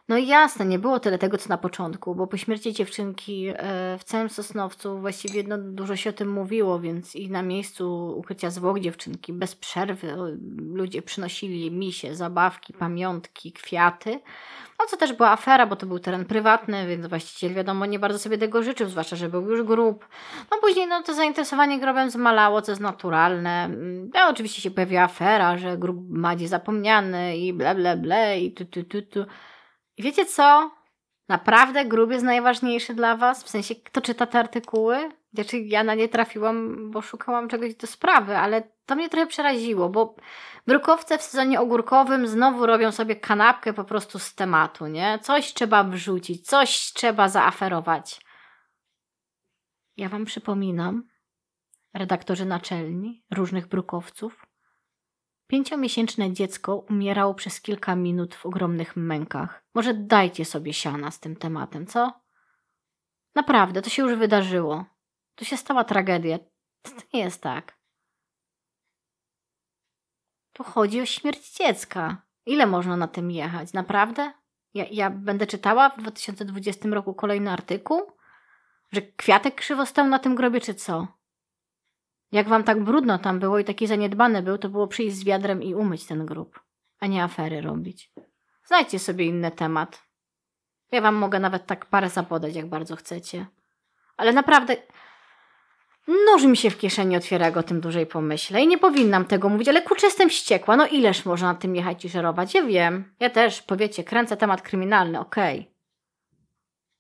No jasne, nie było tyle tego, co na początku, bo po śmierci dziewczynki e, w całym Sosnowcu właściwie no, dużo się o tym mówiło, więc i na miejscu ukrycia zwłok dziewczynki bez przerwy ludzie przynosili misie, zabawki, pamiątki, kwiaty. No co też była afera, bo to był teren prywatny, więc właściciel wiadomo nie bardzo sobie tego życzył, zwłaszcza, że był już grób. No później no, to zainteresowanie grobem zmalało, co jest naturalne. No, oczywiście się pojawiła afera, że grób Madzi zapomniany i ble ble ble i tu tu tu tu. I wiecie co? Naprawdę grób jest najważniejszy dla Was? W sensie, kto czyta te artykuły? Znaczy, ja na nie trafiłam, bo szukałam czegoś do sprawy, ale to mnie trochę przeraziło, bo brukowce w sezonie ogórkowym znowu robią sobie kanapkę po prostu z tematu, nie? Coś trzeba wrzucić, coś trzeba zaaferować. Ja Wam przypominam, redaktorzy naczelni różnych brukowców, Pięciomiesięczne dziecko umierało przez kilka minut w ogromnych mękach. Może dajcie sobie siana z tym tematem, co? Naprawdę, to się już wydarzyło. To się stała tragedia. To nie jest tak. Tu chodzi o śmierć dziecka. Ile można na tym jechać? Naprawdę? Ja, ja będę czytała w 2020 roku kolejny artykuł? Że kwiatek krzywo stał na tym grobie, czy co? Jak wam tak brudno tam było i taki zaniedbany był, to było przyjść z wiadrem i umyć ten grób, a nie afery robić. Znajdźcie sobie inny temat. Ja wam mogę nawet tak parę zapodać, jak bardzo chcecie. Ale naprawdę Noż mi się w kieszeni otwiera, jak o tym dłużej pomyślę. I nie powinnam tego mówić, ale kurczę, jestem wściekła. No ileż można na tym jechać i żerować? Ja wiem. Ja też, powiecie, kręcę temat kryminalny, okej. Okay.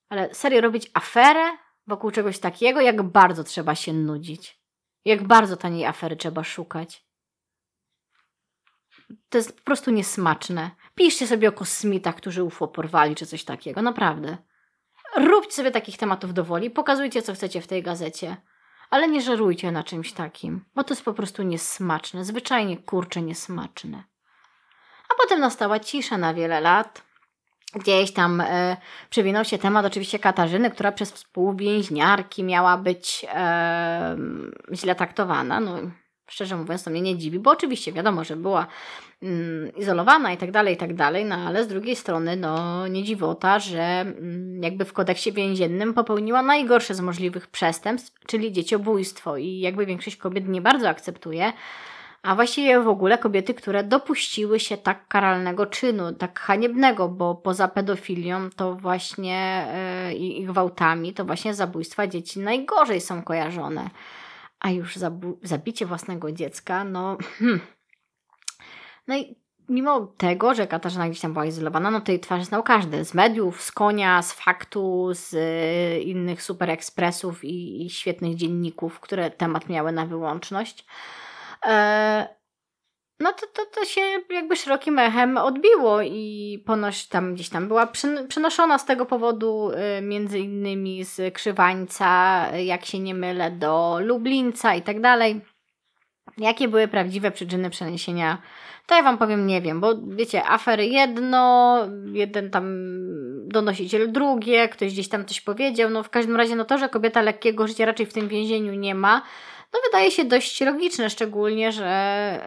Ale serio robić aferę wokół czegoś takiego? Jak bardzo trzeba się nudzić. Jak bardzo taniej afery trzeba szukać. To jest po prostu niesmaczne. Piszcie sobie o kosmitach, którzy UFO porwali, czy coś takiego. Naprawdę. Róbcie sobie takich tematów do woli, pokazujcie, co chcecie w tej gazecie. Ale nie żerujcie na czymś takim, bo to jest po prostu niesmaczne. Zwyczajnie kurcze niesmaczne. A potem nastała cisza na wiele lat. Gdzieś tam e, przewinął się temat oczywiście Katarzyny, która przez współwięźniarki miała być e, źle traktowana. No, szczerze mówiąc, to mnie nie dziwi, bo oczywiście wiadomo, że była mm, izolowana i tak dalej, i tak dalej, no ale z drugiej strony, no nie dziwota, że mm, jakby w kodeksie więziennym popełniła najgorsze z możliwych przestępstw, czyli dzieciobójstwo i jakby większość kobiet nie bardzo akceptuje a właściwie w ogóle kobiety, które dopuściły się tak karalnego czynu, tak haniebnego, bo poza pedofilią to właśnie yy, i gwałtami, to właśnie zabójstwa dzieci najgorzej są kojarzone. A już zabicie własnego dziecka, no. Hmm. No i mimo tego, że Katarzyna gdzieś tam była izolowana, no tej twarzy znał każdy. Z mediów, z konia, z faktu, z y, innych super ekspresów i, i świetnych dzienników, które temat miały na wyłączność. E, no to, to, to się jakby szerokim echem odbiło i ponoć tam gdzieś tam była przenoszona z tego powodu y, między innymi z Krzywańca, jak się nie mylę, do Lublińca i tak dalej. Jakie były prawdziwe przyczyny przeniesienia? To ja Wam powiem, nie wiem, bo wiecie, afery jedno, jeden tam donosiciel drugie, ktoś gdzieś tam coś powiedział. No w każdym razie, no to, że kobieta lekkiego życia raczej w tym więzieniu nie ma, no wydaje się dość logiczne, szczególnie, że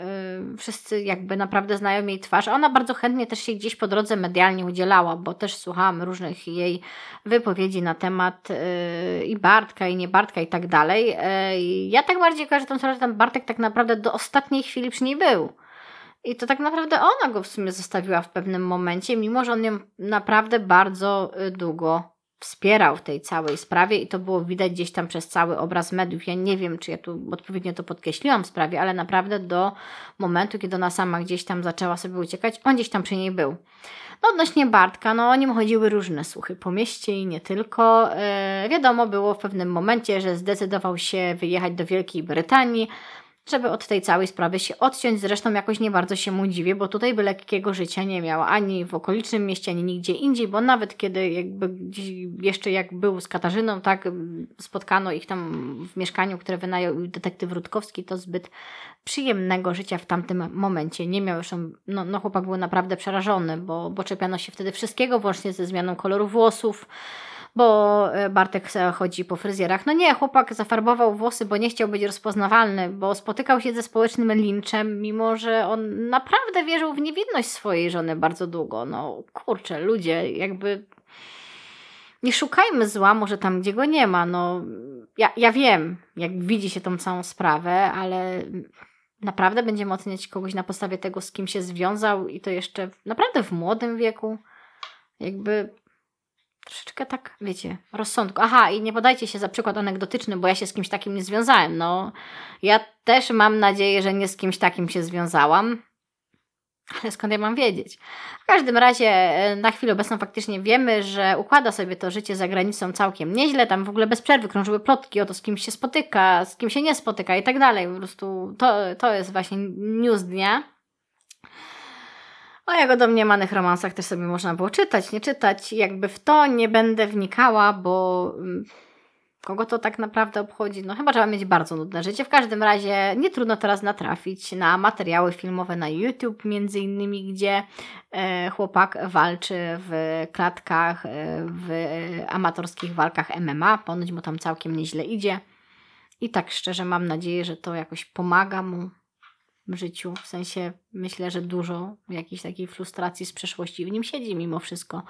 y, wszyscy jakby naprawdę znają jej twarz. Ona bardzo chętnie też się gdzieś po drodze medialnie udzielała, bo też słuchałam różnych jej wypowiedzi na temat y, i Bartka, i nie Bartka i tak dalej. Y, ja tak bardziej kojarzę tą sprawę, że ten Bartek tak naprawdę do ostatniej chwili przy niej był. I to tak naprawdę ona go w sumie zostawiła w pewnym momencie, mimo że on ją naprawdę bardzo długo wspierał w tej całej sprawie i to było widać gdzieś tam przez cały obraz mediów. Ja nie wiem, czy ja tu odpowiednio to podkreśliłam w sprawie, ale naprawdę do momentu, kiedy ona sama gdzieś tam zaczęła sobie uciekać, on gdzieś tam przy niej był. No odnośnie Bartka, no o nim chodziły różne słuchy po mieście i nie tylko. Yy, wiadomo było w pewnym momencie, że zdecydował się wyjechać do Wielkiej Brytanii, żeby od tej całej sprawy się odciąć. Zresztą jakoś nie bardzo się mu dziwię, bo tutaj by lekkiego życia nie miał ani w okolicznym mieście, ani nigdzie indziej, bo nawet kiedy jakby jeszcze jak był z Katarzyną, tak, spotkano ich tam w mieszkaniu, które wynajął detektyw Rutkowski, to zbyt przyjemnego życia w tamtym momencie nie miał. Zresztą no, no chłopak był naprawdę przerażony, bo, bo czepiano się wtedy wszystkiego, włącznie ze zmianą koloru włosów, bo e, Bartek chodzi po fryzjerach. No nie, chłopak zafarbował włosy, bo nie chciał być rozpoznawalny, bo spotykał się ze społecznym linczem, mimo że on naprawdę wierzył w niewinność swojej żony bardzo długo. No kurczę, ludzie, jakby nie szukajmy zła, może tam, gdzie go nie ma. No, ja, ja wiem, jak widzi się tą całą sprawę, ale naprawdę będziemy oceniać kogoś na podstawie tego, z kim się związał i to jeszcze naprawdę w młodym wieku. Jakby troszeczkę tak, wiecie, rozsądku. Aha, i nie podajcie się za przykład anegdotyczny, bo ja się z kimś takim nie związałem. No, ja też mam nadzieję, że nie z kimś takim się związałam. Ale skąd ja mam wiedzieć? W każdym razie e, na chwilę obecną faktycznie wiemy, że układa sobie to życie za granicą całkiem nieźle. Tam w ogóle bez przerwy krążyły plotki o to, z kim się spotyka, z kim się nie spotyka i tak dalej. Po prostu to, to jest właśnie news dnia. O jego domniemanych romansach też sobie można było czytać, nie czytać. Jakby w to nie będę wnikała, bo mm, kogo to tak naprawdę obchodzi? No chyba trzeba mieć bardzo nudne życie. W każdym razie nie trudno teraz natrafić na materiały filmowe na YouTube, między innymi, gdzie e, chłopak walczy w klatkach, e, w amatorskich walkach MMA. Ponoć mu tam całkiem nieźle idzie. I tak szczerze mam nadzieję, że to jakoś pomaga mu życiu. W sensie myślę, że dużo jakiejś takiej frustracji z przeszłości w nim siedzi mimo wszystko.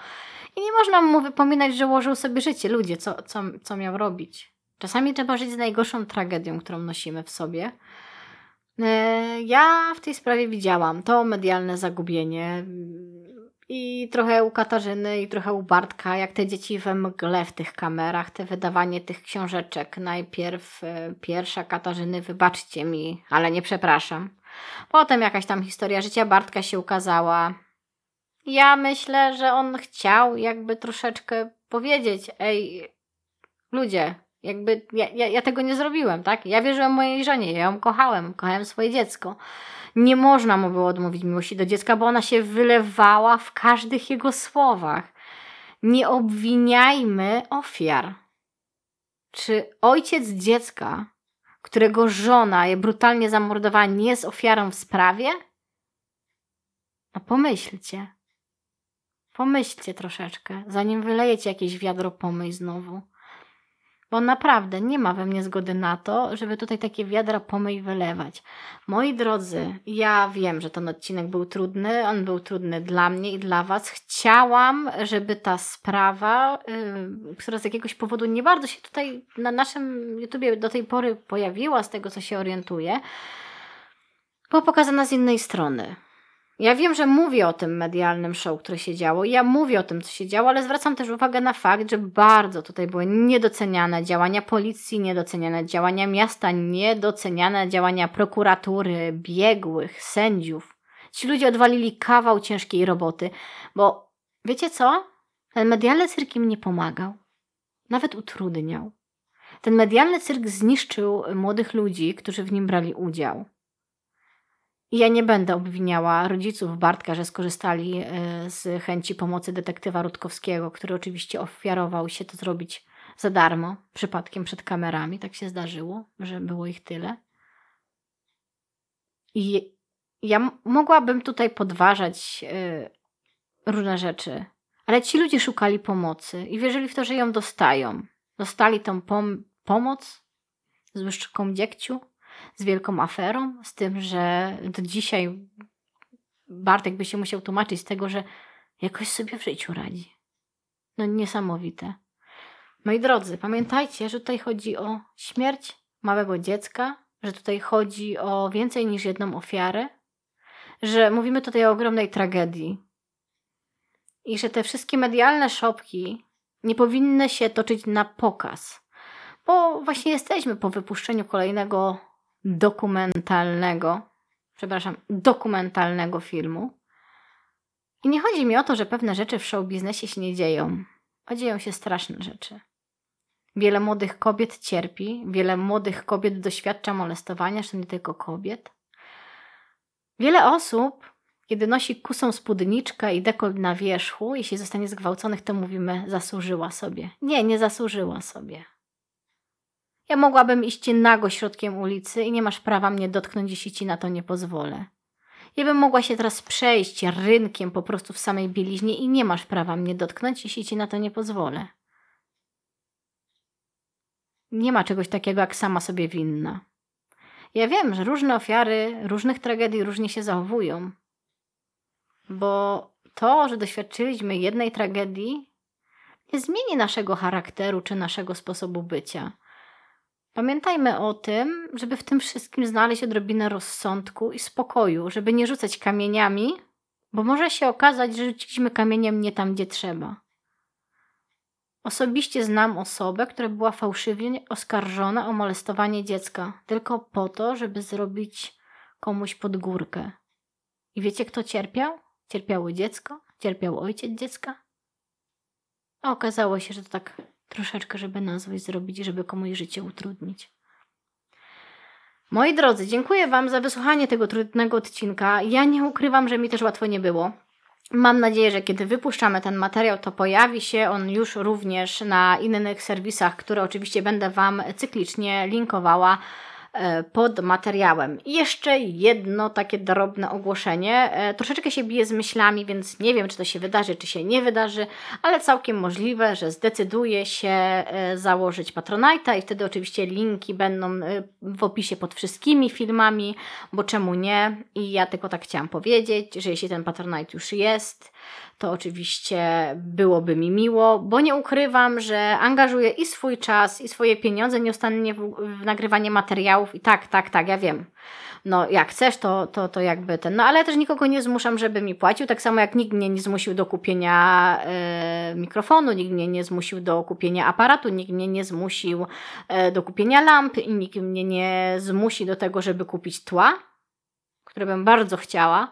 I nie można mu wypominać, że ułożył sobie życie. Ludzie, co, co, co miał robić? Czasami trzeba żyć z najgorszą tragedią, którą nosimy w sobie. E, ja w tej sprawie widziałam to medialne zagubienie i trochę u Katarzyny, i trochę u Bartka, jak te dzieci we mgle w tych kamerach, te wydawanie tych książeczek. Najpierw e, pierwsza Katarzyny, wybaczcie mi, ale nie przepraszam. Potem jakaś tam historia życia Bartka się ukazała. Ja myślę, że on chciał jakby troszeczkę powiedzieć, ej, ludzie, jakby ja, ja, ja tego nie zrobiłem, tak? Ja wierzyłem mojej żonie, ja ją kochałem, kochałem swoje dziecko. Nie można mu było odmówić miłości do dziecka, bo ona się wylewała w każdych jego słowach. Nie obwiniajmy ofiar. Czy ojciec dziecka którego żona je brutalnie zamordowała, nie jest ofiarą w sprawie? No pomyślcie. Pomyślcie troszeczkę, zanim wylejecie jakieś wiadro pomyśl znowu. Bo naprawdę nie ma we mnie zgody na to, żeby tutaj takie wiadra pomyj wylewać. Moi drodzy, ja wiem, że ten odcinek był trudny, on był trudny dla mnie i dla Was. Chciałam, żeby ta sprawa, yy, która z jakiegoś powodu nie bardzo się tutaj na naszym YouTubie do tej pory pojawiła, z tego co się orientuję, była pokazana z innej strony. Ja wiem, że mówię o tym medialnym show, które się działo. Ja mówię o tym, co się działo, ale zwracam też uwagę na fakt, że bardzo tutaj były niedoceniane działania policji, niedoceniane działania miasta, niedoceniane działania prokuratury, biegłych, sędziów. Ci ludzie odwalili kawał ciężkiej roboty, bo wiecie co? Ten medialny cyrk im nie pomagał. Nawet utrudniał. Ten medialny cyrk zniszczył młodych ludzi, którzy w nim brali udział. Ja nie będę obwiniała rodziców Bartka, że skorzystali e, z chęci pomocy detektywa Rutkowskiego, który oczywiście ofiarował się to zrobić za darmo, przypadkiem przed kamerami. Tak się zdarzyło, że było ich tyle. I ja mogłabym tutaj podważać e, różne rzeczy, ale ci ludzie szukali pomocy i wierzyli w to, że ją dostają. Dostali tą pom pomoc z łyżką dziegciu z wielką aferą, z tym, że do dzisiaj Bartek by się musiał tłumaczyć z tego, że jakoś sobie w życiu radzi. No niesamowite. Moi drodzy, pamiętajcie, że tutaj chodzi o śmierć małego dziecka, że tutaj chodzi o więcej niż jedną ofiarę, że mówimy tutaj o ogromnej tragedii i że te wszystkie medialne szopki nie powinny się toczyć na pokaz, bo właśnie jesteśmy po wypuszczeniu kolejnego dokumentalnego, przepraszam, dokumentalnego filmu. I nie chodzi mi o to, że pewne rzeczy w show biznesie się nie dzieją, a dzieją się straszne rzeczy. Wiele młodych kobiet cierpi, wiele młodych kobiet doświadcza molestowania, zresztą nie tylko kobiet. Wiele osób, kiedy nosi kusą spódniczkę i dekolt na wierzchu, jeśli zostanie zgwałconych, to mówimy zasłużyła sobie. Nie, nie zasłużyła sobie. Ja mogłabym iść nago środkiem ulicy i nie masz prawa mnie dotknąć, jeśli ci na to nie pozwolę. Ja bym mogła się teraz przejść rynkiem po prostu w samej bieliźnie i nie masz prawa mnie dotknąć, jeśli ci na to nie pozwolę. Nie ma czegoś takiego jak sama sobie winna. Ja wiem, że różne ofiary różnych tragedii różnie się zachowują, bo to, że doświadczyliśmy jednej tragedii, nie zmieni naszego charakteru czy naszego sposobu bycia. Pamiętajmy o tym, żeby w tym wszystkim znaleźć odrobinę rozsądku i spokoju, żeby nie rzucać kamieniami, bo może się okazać, że rzuciliśmy kamieniem nie tam, gdzie trzeba. Osobiście znam osobę, która była fałszywie oskarżona o molestowanie dziecka, tylko po to, żeby zrobić komuś podgórkę. I wiecie, kto cierpiał? Cierpiało dziecko, cierpiał ojciec dziecka. A okazało się, że to tak troszeczkę, żeby nazwać zrobić, żeby komuś życie utrudnić. Moi drodzy, dziękuję Wam za wysłuchanie tego trudnego odcinka. Ja nie ukrywam, że mi też łatwo nie było. Mam nadzieję, że kiedy wypuszczamy ten materiał, to pojawi się on już również na innych serwisach, które oczywiście będę Wam cyklicznie linkowała. E, pod materiałem. I jeszcze jedno takie drobne ogłoszenie. E, troszeczkę się bije z myślami, więc nie wiem, czy to się wydarzy, czy się nie wydarzy, ale całkiem możliwe, że zdecyduję się e, założyć Patronite'a i wtedy oczywiście linki będą w opisie pod wszystkimi filmami, bo czemu nie? I ja tylko tak chciałam powiedzieć, że jeśli ten Patronite już jest, to oczywiście byłoby mi miło, bo nie ukrywam, że angażuję i swój czas, i swoje pieniądze nieustannie w, w nagrywanie materiałów i tak, tak, tak, ja wiem. No, jak chcesz, to, to, to jakby ten. No, ale też nikogo nie zmuszam, żeby mi płacił. Tak samo jak nikt mnie nie zmusił do kupienia e, mikrofonu, nikt mnie nie zmusił do kupienia aparatu, nikt mnie nie zmusił e, do kupienia lamp i nikt mnie nie zmusi do tego, żeby kupić tła, które bym bardzo chciała.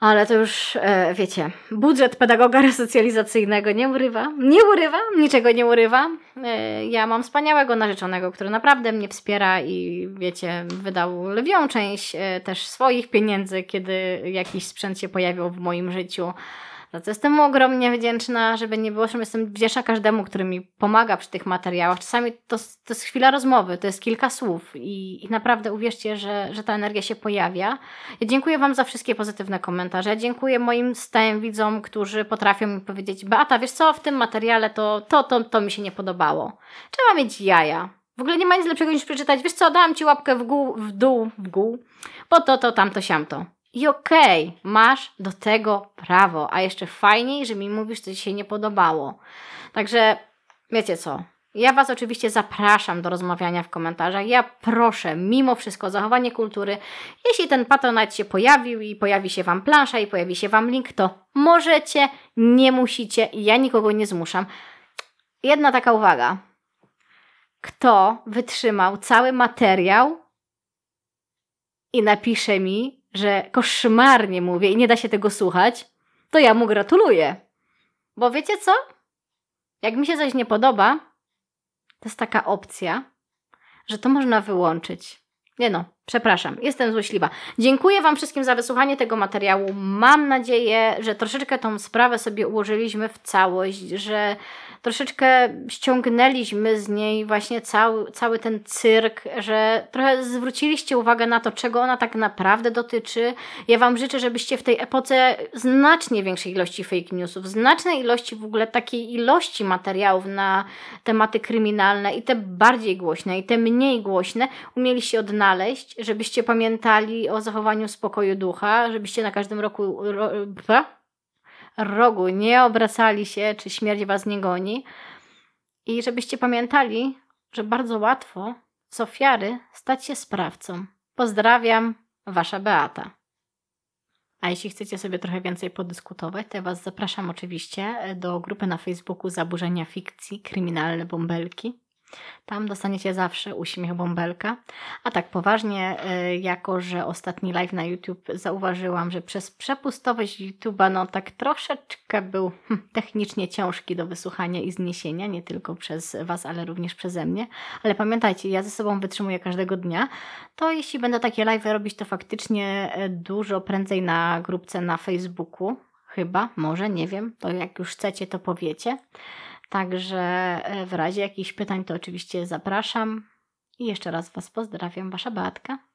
Ale to już, e, wiecie, budżet pedagoga *laughs* resocjalizacyjnego nie urywa, nie urywa, niczego nie urywa. E, ja mam wspaniałego narzeczonego, który naprawdę mnie wspiera i, wiecie, wydał lwią część e, też swoich pieniędzy, kiedy jakiś sprzęt się pojawił w moim życiu. Za co jestem mu ogromnie wdzięczna, żeby nie było, że jestem wdzięczna każdemu, który mi pomaga przy tych materiałach. Czasami to, to jest chwila rozmowy, to jest kilka słów i, i naprawdę uwierzcie, że, że ta energia się pojawia. Ja dziękuję Wam za wszystkie pozytywne komentarze. Ja dziękuję moim stałym widzom, którzy potrafią mi powiedzieć, Beata, wiesz co, w tym materiale to, to, to, to mi się nie podobało. Trzeba mieć jaja. W ogóle nie ma nic lepszego niż przeczytać, wiesz co, dałam Ci łapkę w, gół, w dół, w gół, bo to, to, tamto, siamto. I okej, okay, masz do tego prawo, a jeszcze fajniej, że mi mówisz, co ci się nie podobało. Także wiecie co? Ja Was oczywiście zapraszam do rozmawiania w komentarzach. Ja proszę, mimo wszystko, o zachowanie kultury. Jeśli ten patronat się pojawił i pojawi się Wam plansza i pojawi się Wam link, to możecie, nie musicie. Ja nikogo nie zmuszam. Jedna taka uwaga. Kto wytrzymał cały materiał i napisze mi, że koszmarnie mówię i nie da się tego słuchać, to ja mu gratuluję. Bo wiecie co? Jak mi się coś nie podoba, to jest taka opcja, że to można wyłączyć. Nie no, przepraszam, jestem złośliwa. Dziękuję Wam wszystkim za wysłuchanie tego materiału. Mam nadzieję, że troszeczkę tą sprawę sobie ułożyliśmy w całość, że troszeczkę ściągnęliśmy z niej właśnie cały, cały ten cyrk, że trochę zwróciliście uwagę na to, czego ona tak naprawdę dotyczy. Ja Wam życzę, żebyście w tej epoce znacznie większej ilości fake newsów, znacznej ilości w ogóle takiej ilości materiałów na tematy kryminalne i te bardziej głośne i te mniej głośne umieli się odnaleźć, żebyście pamiętali o zachowaniu spokoju ducha, żebyście na każdym roku ro, rogu nie obracali się, czy śmierć was nie goni. I żebyście pamiętali, że bardzo łatwo z ofiary stać się sprawcą. Pozdrawiam, wasza Beata. A jeśli chcecie sobie trochę więcej podyskutować, to ja Was zapraszam oczywiście do grupy na Facebooku Zaburzenia Fikcji Kryminalne Bąbelki. Tam dostaniecie zawsze uśmiech bąbelka. A tak poważnie, e, jako że ostatni live na YouTube zauważyłam, że przez przepustowość YouTube'a, no tak troszeczkę był hm, technicznie ciężki do wysłuchania i zniesienia, nie tylko przez Was, ale również przeze mnie. Ale pamiętajcie, ja ze sobą wytrzymuję każdego dnia, to jeśli będę takie live robić, to faktycznie e, dużo prędzej na grupce na Facebooku. Chyba, może, nie wiem, to jak już chcecie, to powiecie. Także e, w razie jakichś pytań to oczywiście zapraszam. I jeszcze raz Was pozdrawiam, Wasza Beatka.